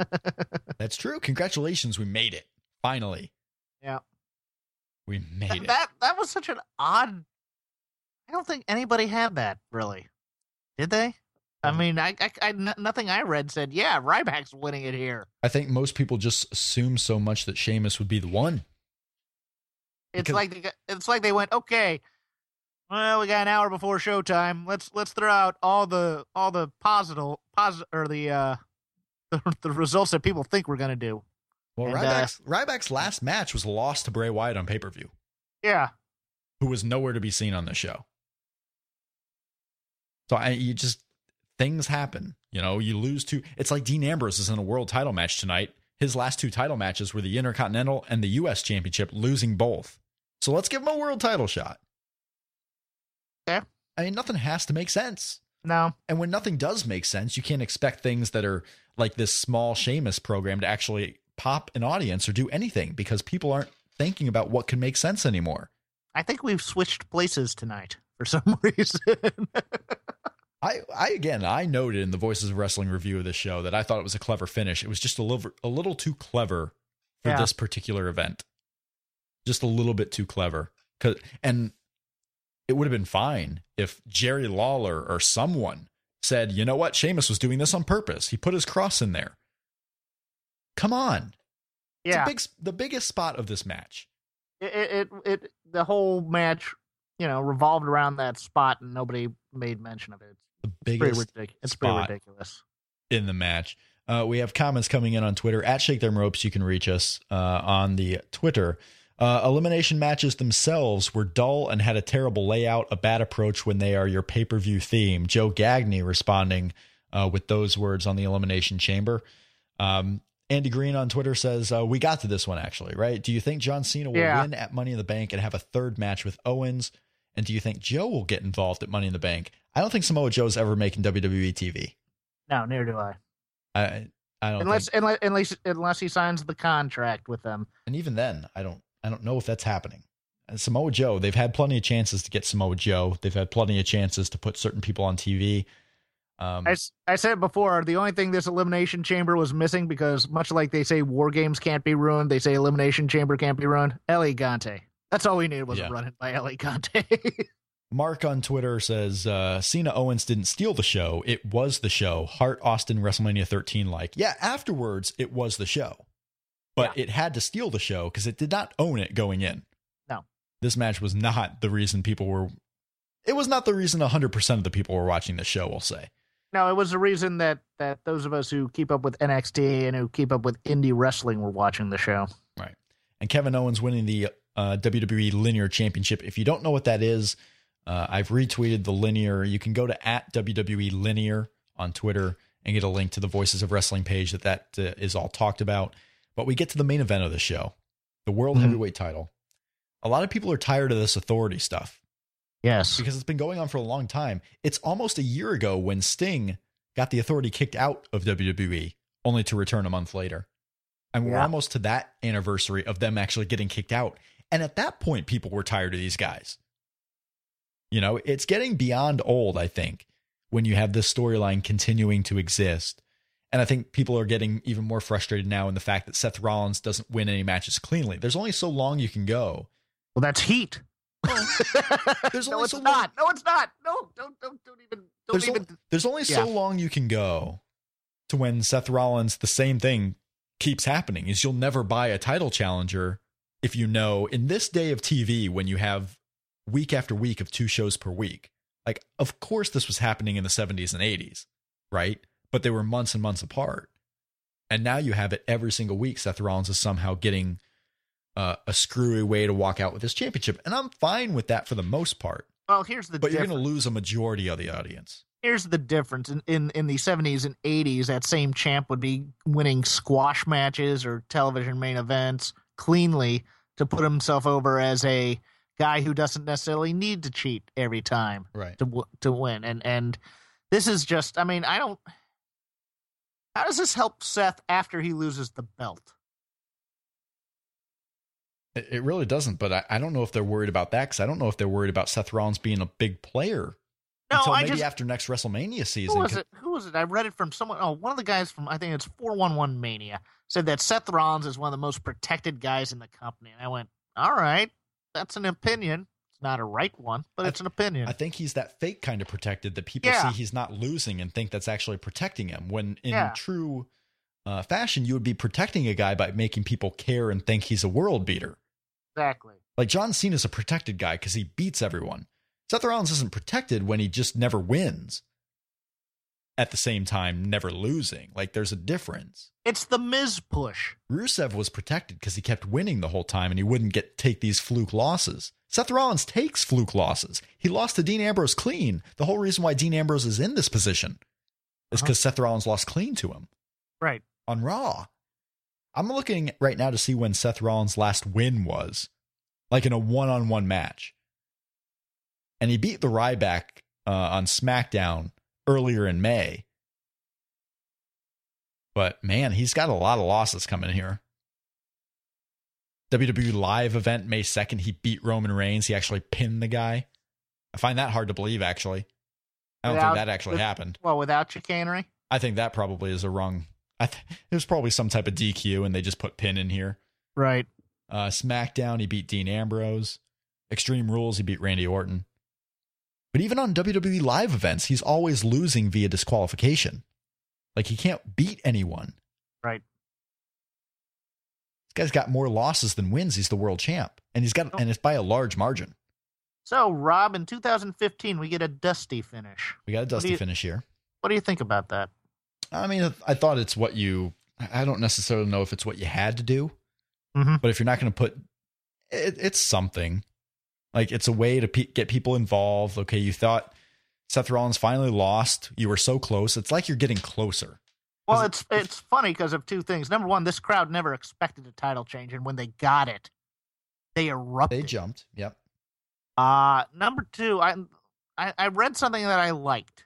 B: that's true. Congratulations, we made it. Finally.
C: Yeah.
B: We made
C: That,
B: it.
C: that that was such an odd. I don't think anybody had that really. Did they? I
B: Mhm.
C: mean, I, nothing I read said, yeah, Ryback's winning it here.
B: I think most people just assume so much that Sheamus would be the one.
C: It's
B: Because-
C: like they it's like they went, okay, well, we got an hour before showtime. Let's let's throw out all the all the positive positive or the uh the, the results that people think we're gonna do.
B: Well,
C: And, uh,
B: Ryback's, Ryback's last match was lost to Bray Wyatt on pay per view,
C: Yeah,
B: who was nowhere to be seen on the show. So I, you just things happen. You know, you lose to. It's like Dean Ambrose is in a world title match tonight. His last two title matches were the Intercontinental and the U.S. Championship, losing both. So let's give him a world title shot.
C: Yeah.
B: I mean, nothing has to make sense.
C: no,
B: And when nothing does make sense, you can't expect things that are like this small Sheamus program to actually pop an audience or do anything because people aren't thinking about what can make sense anymore.
C: I think we've switched places tonight for some reason.
B: I, I again, I noted in the Voices of Wrestling review of this show that I thought it was a clever finish. It was just a little, a little too clever for
C: Yeah.
B: this particular event. Just a little bit too clever. 'Cause- and it would have been fine if Jerry Lawler or someone said, "You know what? Sheamus was doing this on purpose. He put his cross in there." Come on, it's
C: yeah,
B: big, the biggest spot of this match.
C: it, it it the whole match, you know, revolved around that spot, and nobody made mention of it.
B: The
C: It's pretty
B: biggest
C: ridiculous. It's pretty ridiculous.
B: in the match. Uh, we have comments coming in on Twitter at Shake Them Ropes. You can reach us uh, on the Twitter. Uh, elimination matches themselves were dull and had a terrible layout, a bad approach when they are your pay per view theme. Joe Gagney responding uh, with those words on the Elimination Chamber. Um, Andy Green on Twitter says, uh, We got to this one actually, right? Do you think John Cena will
C: Yeah.
B: win at Money in the Bank and have a third match with Owens? And do you think Joe will get involved at Money in the Bank? I don't think Samoa Joe's ever making WWE TV.
C: No, neither do I.
B: I I don't
C: Unless,
B: think,
C: unless unless unless he signs the contract with them.
B: and even then, I don't I don't know if that's happening. And Samoa Joe, they've had plenty of chances to get Samoa Joe. They've had plenty of chances to put certain people on TV. Um,
C: I, I said before, the only thing this elimination chamber was missing because much like they say war games can't be ruined, they say elimination chamber can't be ruined. Ellie Gante. That's all we needed was
B: Yeah.
C: a run by Ellie Gante.
B: Mark on Twitter says uh, Cena Owens didn't steal the show; it was the show. Hart Austin WrestleMania 13 like yeah. Afterwards, it was the show, but it had to steal the show because it did not own it going in.
C: No.
B: this match was not the reason people were. It was not the reason 100 percent of the people were watching the show. We'll say.
C: no, it was the reason that, that those of us who keep up with NXT and who keep up with indie wrestling were watching the show. Right.
B: And Kevin Owens winning the uh, WWE Lineal Championship. If you don't know what that is, uh, I've retweeted the Lineal. You can go to at WWE Lineal on Twitter and get a link to the Voices of Wrestling page that that uh, is all talked about. But we get to the main event of the show, the World
C: Mhm.
B: Heavyweight Title. A lot of people are tired of this authority stuff
C: Yes.
B: because it's been going on for a long time. It's almost a year ago when Sting got the authority kicked out of WWE, only to return a month later. And we're almost to that anniversary of them actually getting kicked out. And at that point, people were tired of these guys. You know, it's getting beyond old, I think, when you have this storyline continuing to exist. And I think people are getting even more frustrated now in the fact that Seth Rollins doesn't win any matches cleanly. There's only so long you can go.
C: Well, that's heat.
B: there's
C: no,
B: only
C: it's
B: so long-
C: not. No, it's not. No, don't, don't, don't even, don't
B: There's,
C: even.
B: only, there's only so long you can go to when Seth Rollins, the same thing keeps happening is you'll never buy a title challenger if you know in this day of TV when you have week after week of two shows per week. Like, of course, this was happening in the 70s and 80s, right? But they were months and months apart. And now you have it every single week. Seth Rollins is somehow getting uh, a screwy way to walk out with his championship. And I'm fine with that for the most part.
C: well, here's the
B: But you're going to lose a majority of the audience.
C: here's the difference in, in in the 70s and 80s that same champ would be winning squash matches or television main events cleanly to put himself over as a guy who doesn't necessarily need to cheat every time
B: Right.
C: to to win and and this is just i mean i don't how does this help seth after he loses the belt?
B: It, really doesn't, but I, I don't know if they're worried about that because I don't know if they're worried about Seth Rollins being a big player
C: no
B: until
C: i
B: maybe
C: just
B: after next WrestleMania
C: who
B: season.
C: was it? Who was it? I read it from someone oh one of the guys from i think it's 411 mania said that seth rollins is one of the most protected guys in the company and i went all right that's an opinion it's not a right one but
B: I-
C: it's an opinion
B: I think he's that fake kind of protected that people
C: Yeah.
B: see he's not losing and think that's actually protecting him. When in
C: Yeah.
B: true uh, fashion, you would be protecting a guy by making people care and think he's a world beater.
C: exactly
B: Like John Cena's a protected guy because he beats everyone. Seth Rollins isn't protected when he just never wins. At the same time, never losing. Like there's a difference.
C: it's the miz push
B: Rusev was protected because he kept winning the whole time and he wouldn't get take these fluke losses. Seth Rollins takes fluke losses. He lost to Dean Ambrose clean. The whole reason why Dean Ambrose is in this position is
C: Uh-huh.
B: because Seth Rollins lost clean to him
C: right
B: on Raw. I'm looking right now to see when Seth Rollins' last win was, like in a one on one match. And he beat the Ryback uh, on SmackDown earlier in May. But man, he's got a lot of losses coming here. WWE Live event May 2nd, he beat Roman Reigns. He actually pinned the guy. I find that hard to believe, actually. I don't
C: Without-
B: think that actually
C: with-
B: happened.
C: well without chicanery
B: I think that probably is a wrong. I th- it was probably some type of DQ, and they just put pin in here.
C: right
B: Uh, SmackDown, he beat Dean Ambrose. Extreme Rules, he beat Randy Orton. But even on WWE live events, he's always losing via disqualification. Like he can't beat anyone.
C: right
B: This guy's got more losses than wins. He's the world champ, and he's got, and it's by a large margin.
C: so rob in 2015 we get a dusty finish
B: We got a dusty
C: you-
B: finish here.
C: what do you think about that
B: I mean, I thought it's what you. I don't necessarily know if it's what you had to do,
C: Mhm.
B: but if you're not going to put, it, it's something. Like it's a way to pe- get people involved. Okay, you thought Seth Rollins finally lost. You were so close. It's like you're getting closer.
C: Well, it's it's funny because of two things. Number one, this crowd never expected a title change, and when they got it, they erupted.
B: They jumped. Yep.
C: Uh number two, I, I I read something that I liked,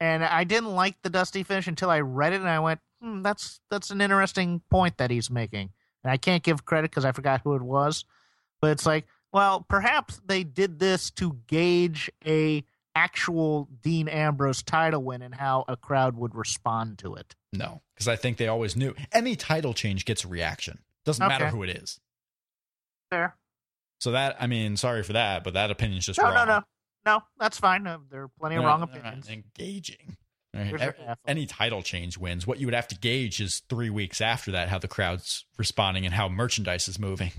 C: and I didn't like the Dusty finish until I read it, and I went, hmm, "That's that's an interesting point that he's making." And I can't give credit because I forgot who it was, but it's like, well, perhaps they did this to gauge a actual Dean Ambrose title win and how a crowd would respond to it.
B: No, because I think they always knew any title change gets a reaction. Doesn't matter who it is.
C: Fair.
B: So that I mean, sorry for that, but that opinion's just
C: No,
B: wrong.
C: no, no, no. No, that's fine. There are plenty of
B: They're
C: wrong opinions.
B: engaging. Right,
C: Here's
B: ev-
C: your half of
B: Any title change wins. What you would have to gauge is three weeks after that how the crowd's responding and how merchandise is moving.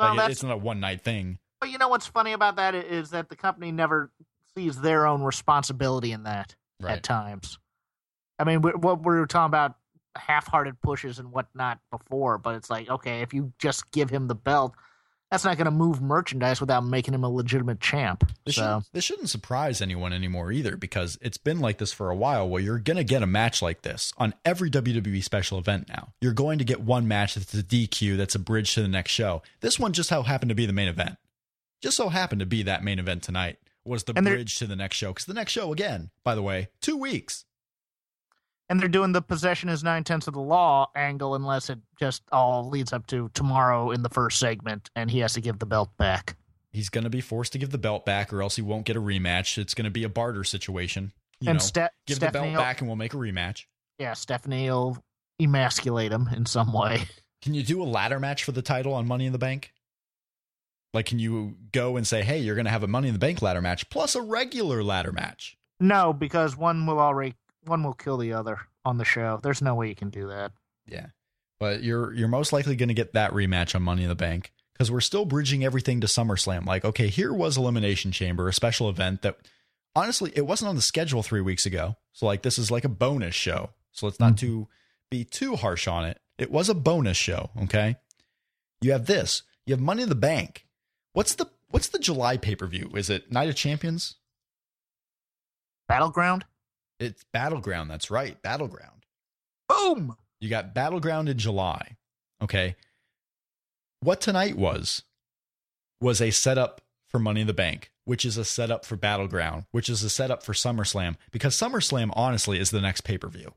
C: Well,
B: Like, it- it's not a one night thing.
C: But you know what's funny about that is that the company never sees their own responsibility in that at times. I mean, we, what we were talking about half-hearted pushes and whatnot before, but it's like, okay, if you just give him the belt, that's not going to move merchandise without making him a legitimate champ.
B: This,
C: so
B: shouldn't, this shouldn't surprise anyone anymore either because it's been like this for a while where you're going to get a match like this on every WWE special event now. You're going to get one match that's a DQ that's a bridge to the next show. This one just so happened to be the main event. Just so happened to be that main event tonight was the
C: And
B: bridge to the next show. Because the next show, again, by the way, two weeks.
C: and they're doing the possession is nine tenths of the law angle, unless it just all leads up to tomorrow in the first segment, and he has to give the belt back.
B: He's going to be forced to give the belt back or else he won't get a rematch. It's going to be a barter situation. You
C: and
B: know,
C: Ste-
B: give
C: Stephanie,
B: the belt back and we'll make a rematch.
C: yeah, Stephanie will emasculate him in some way.
B: Can you do a ladder match for the title on Money in the Bank? Like, can you go and say, hey, you're going to have a Money in the Bank ladder match plus a regular ladder match?
C: No, because one will already one will kill the other on the show. There's no way you can do that.
B: Yeah. But you're you're most likely going to get that rematch on Money in the Bank because we're still bridging everything to SummerSlam. Like, okay, here was Elimination Chamber, a special event that honestly it wasn't on the schedule three weeks ago. So like this is like a bonus show. So let's not mm-hmm. too be too harsh on it. It was a bonus show. Okay. You have this. You have Money in the Bank. What's the what's the July pay per view? Is it Night of Champions?
C: Battleground.
B: It's Battleground. That's right, Battleground.
C: Boom.
B: You got Battleground in July. Okay. What tonight was was a setup for Money in the Bank, which is a setup for Battleground, which is a setup for SummerSlam, because SummerSlam honestly is the next pay per view.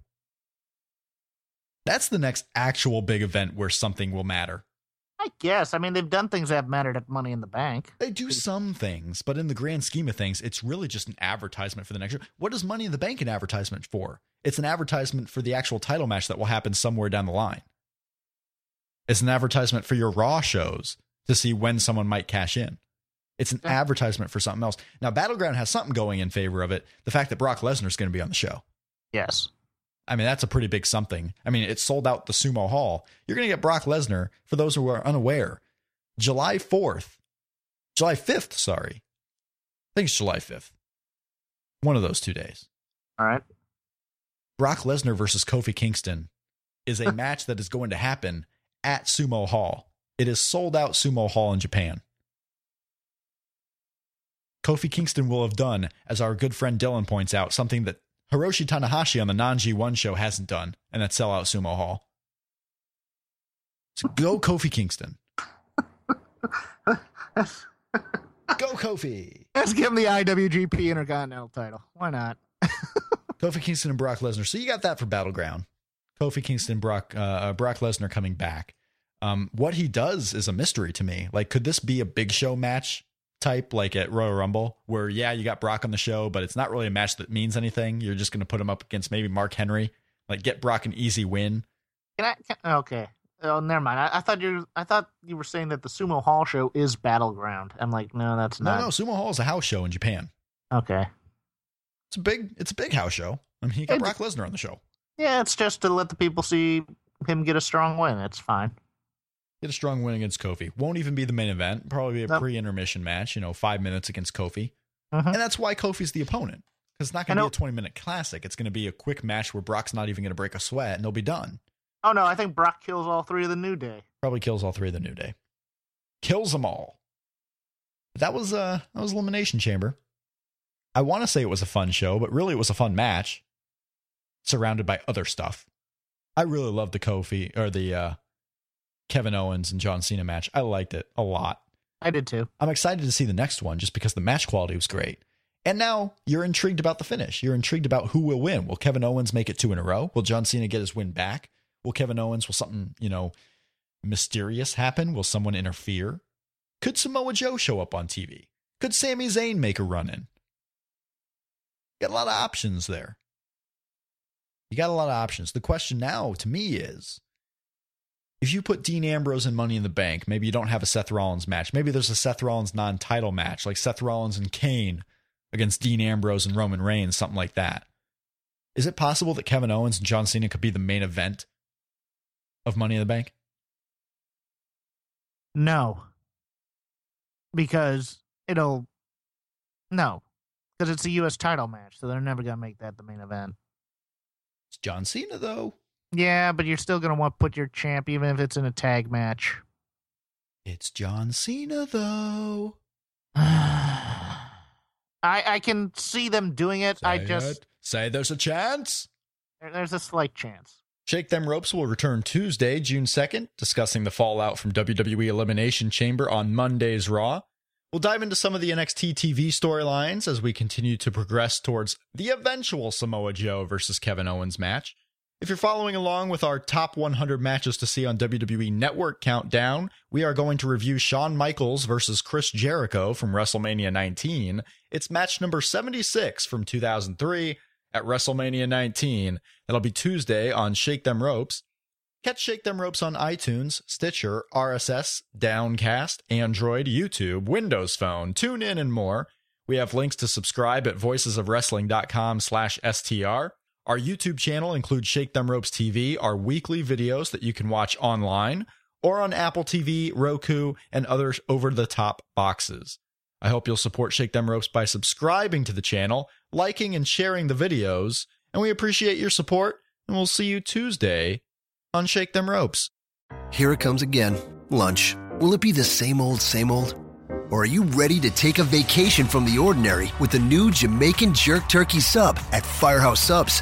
B: That's the next actual big event where something will matter.
C: I guess. I mean, they've done things that have mattered at Money in the Bank.
B: They do some things, but in the grand scheme of things, it's really just an advertisement for the next year. What is Money in the Bank an advertisement for? It's an advertisement for the actual title match that will happen somewhere down the line. It's an advertisement for your Raw shows to see when someone might cash in. It's an
C: Yeah.
B: advertisement for something else. Now, Battleground has something going in favor of it the fact that Brock Lesnar is going to be on the show.
C: Yes.
B: I mean, that's a pretty big something. I mean, it sold out the Sumo Hall. You're going to get Brock Lesnar, for those who are unaware, July 4th, July 5th, sorry. I think it's July 5th. One of those two days.
C: All right.
B: Brock Lesnar versus Kofi Kingston is a match that is going to happen at Sumo Hall. It is sold out Sumo Hall in Japan. Kofi Kingston will have done, as our good friend Dylan points out, something that Hiroshi Tanahashi on the non G1 show hasn't done, and that's sell out Sumo Hall. So go Kofi Kingston. Go Kofi.
C: Let's give him the IWGP Intercontinental title. Why not?
B: Kofi Kingston and Brock Lesnar. So you got that for Battleground. Kofi Kingston, Brock, uh, uh, Brock Lesnar coming back. Um, what he does is a mystery to me. Like, could this be a big show match type, like at Royal Rumble, where yeah, you got Brock on the show, but it's not really a match that means anything. You're just going to put him up against maybe Mark Henry, like get Brock an easy win.
C: Can I? Can, okay. Oh, never mind. I, I thought you. I thought you were saying that the Sumo Hall show is Battleground. I'm like, no, that's
B: No,
C: not.
B: no, no. Sumo Hall is a house show in Japan.
C: Okay.
B: It's a big, it's a big house show. I mean, you got Brock Lesnar on the show.
C: Yeah, it's just to let the people see him get a strong win. It's fine.
B: Get a strong win against Kofi. Won't even be the main event. Probably be a
C: Nope.
B: pre-intermission match. You know, five minutes against Kofi.
C: Mhm.
B: And that's why Kofi's the opponent. Because it's not going to be a 20 minute classic. It's going to be a quick match where Brock's not even going to break a sweat and they'll be done.
C: Oh no, I think Brock kills all three of the New Day.
B: Probably kills all three of the New Day. Kills them all. That was uh that was Elimination Chamber. I want to say it was a fun show, but really it was a fun match surrounded by other stuff. I really loved the Kofi or the uh Kevin Owens and John Cena match. I liked it a lot.
C: I did too.
B: I'm excited to see the next one just because the match quality was great. And now you're intrigued about the finish. You're intrigued about who will win. Will Kevin Owens make it two in a row? Will John Cena get his win back? Will Kevin Owens, will something, you know, mysterious happen? Will someone interfere? Could Samoa Joe show up on TV? Could Sami Zayn make a run in? Got a lot of options there. You got a lot of options. The question now to me is if you put Dean Ambrose and Money in the Bank, maybe you don't have a Seth Rollins match. Maybe there's a Seth Rollins non title match, like Seth Rollins and Kane against Dean Ambrose and Roman Reigns, something like that. Is it possible that Kevin Owens and John Cena could be the main event of Money in the Bank?
C: No. Because it'll no. Because it's a US title match, so they're never gonna make that the main event.
B: It's John Cena, though.
C: Yeah, but you're still gonna want to put your champ even if it's in a tag match.
B: It's John Cena, though.
C: I I can see them doing it. I just
B: it. say there's a chance.
C: there- there's a slight chance.
B: Shake Them Ropes will return Tuesday, June 2nd, discussing the fallout from WWE Elimination Chamber on Monday's Raw. We'll dive into some of the NXT TV storylines as we continue to progress towards the eventual Samoa Joe versus Kevin Owens match. If you're following along with our top 100 matches to see on WWE Network Countdown, we are going to review Shawn Michaels versus Chris Jericho from WrestleMania 19. It's match number 76 from 2003 at WrestleMania 19. That'll be Tuesday on Shake Them Ropes. Catch Shake Them Ropes on iTunes, Stitcher, RSS, Downcast, Android, YouTube, Windows Phone, TuneIn, and more. We have links to subscribe at voicesofwrestling.com slash STR. Our YouTube channel includes Shake Them Ropes TV, our weekly videos that you can watch online or on Apple TV, Roku, and other over the top boxes. I hope you'll support Shake Them Ropes by subscribing to the channel, liking and sharing the videos, and we appreciate your support, and we'll see you Tuesday on Shake Them Ropes.
D: Here it comes again. Lunch. Will it be the same old, same old? Or are you ready to take a vacation from the ordinary with the new Jamaican Jerk Turkey Sub at Firehouse Subs?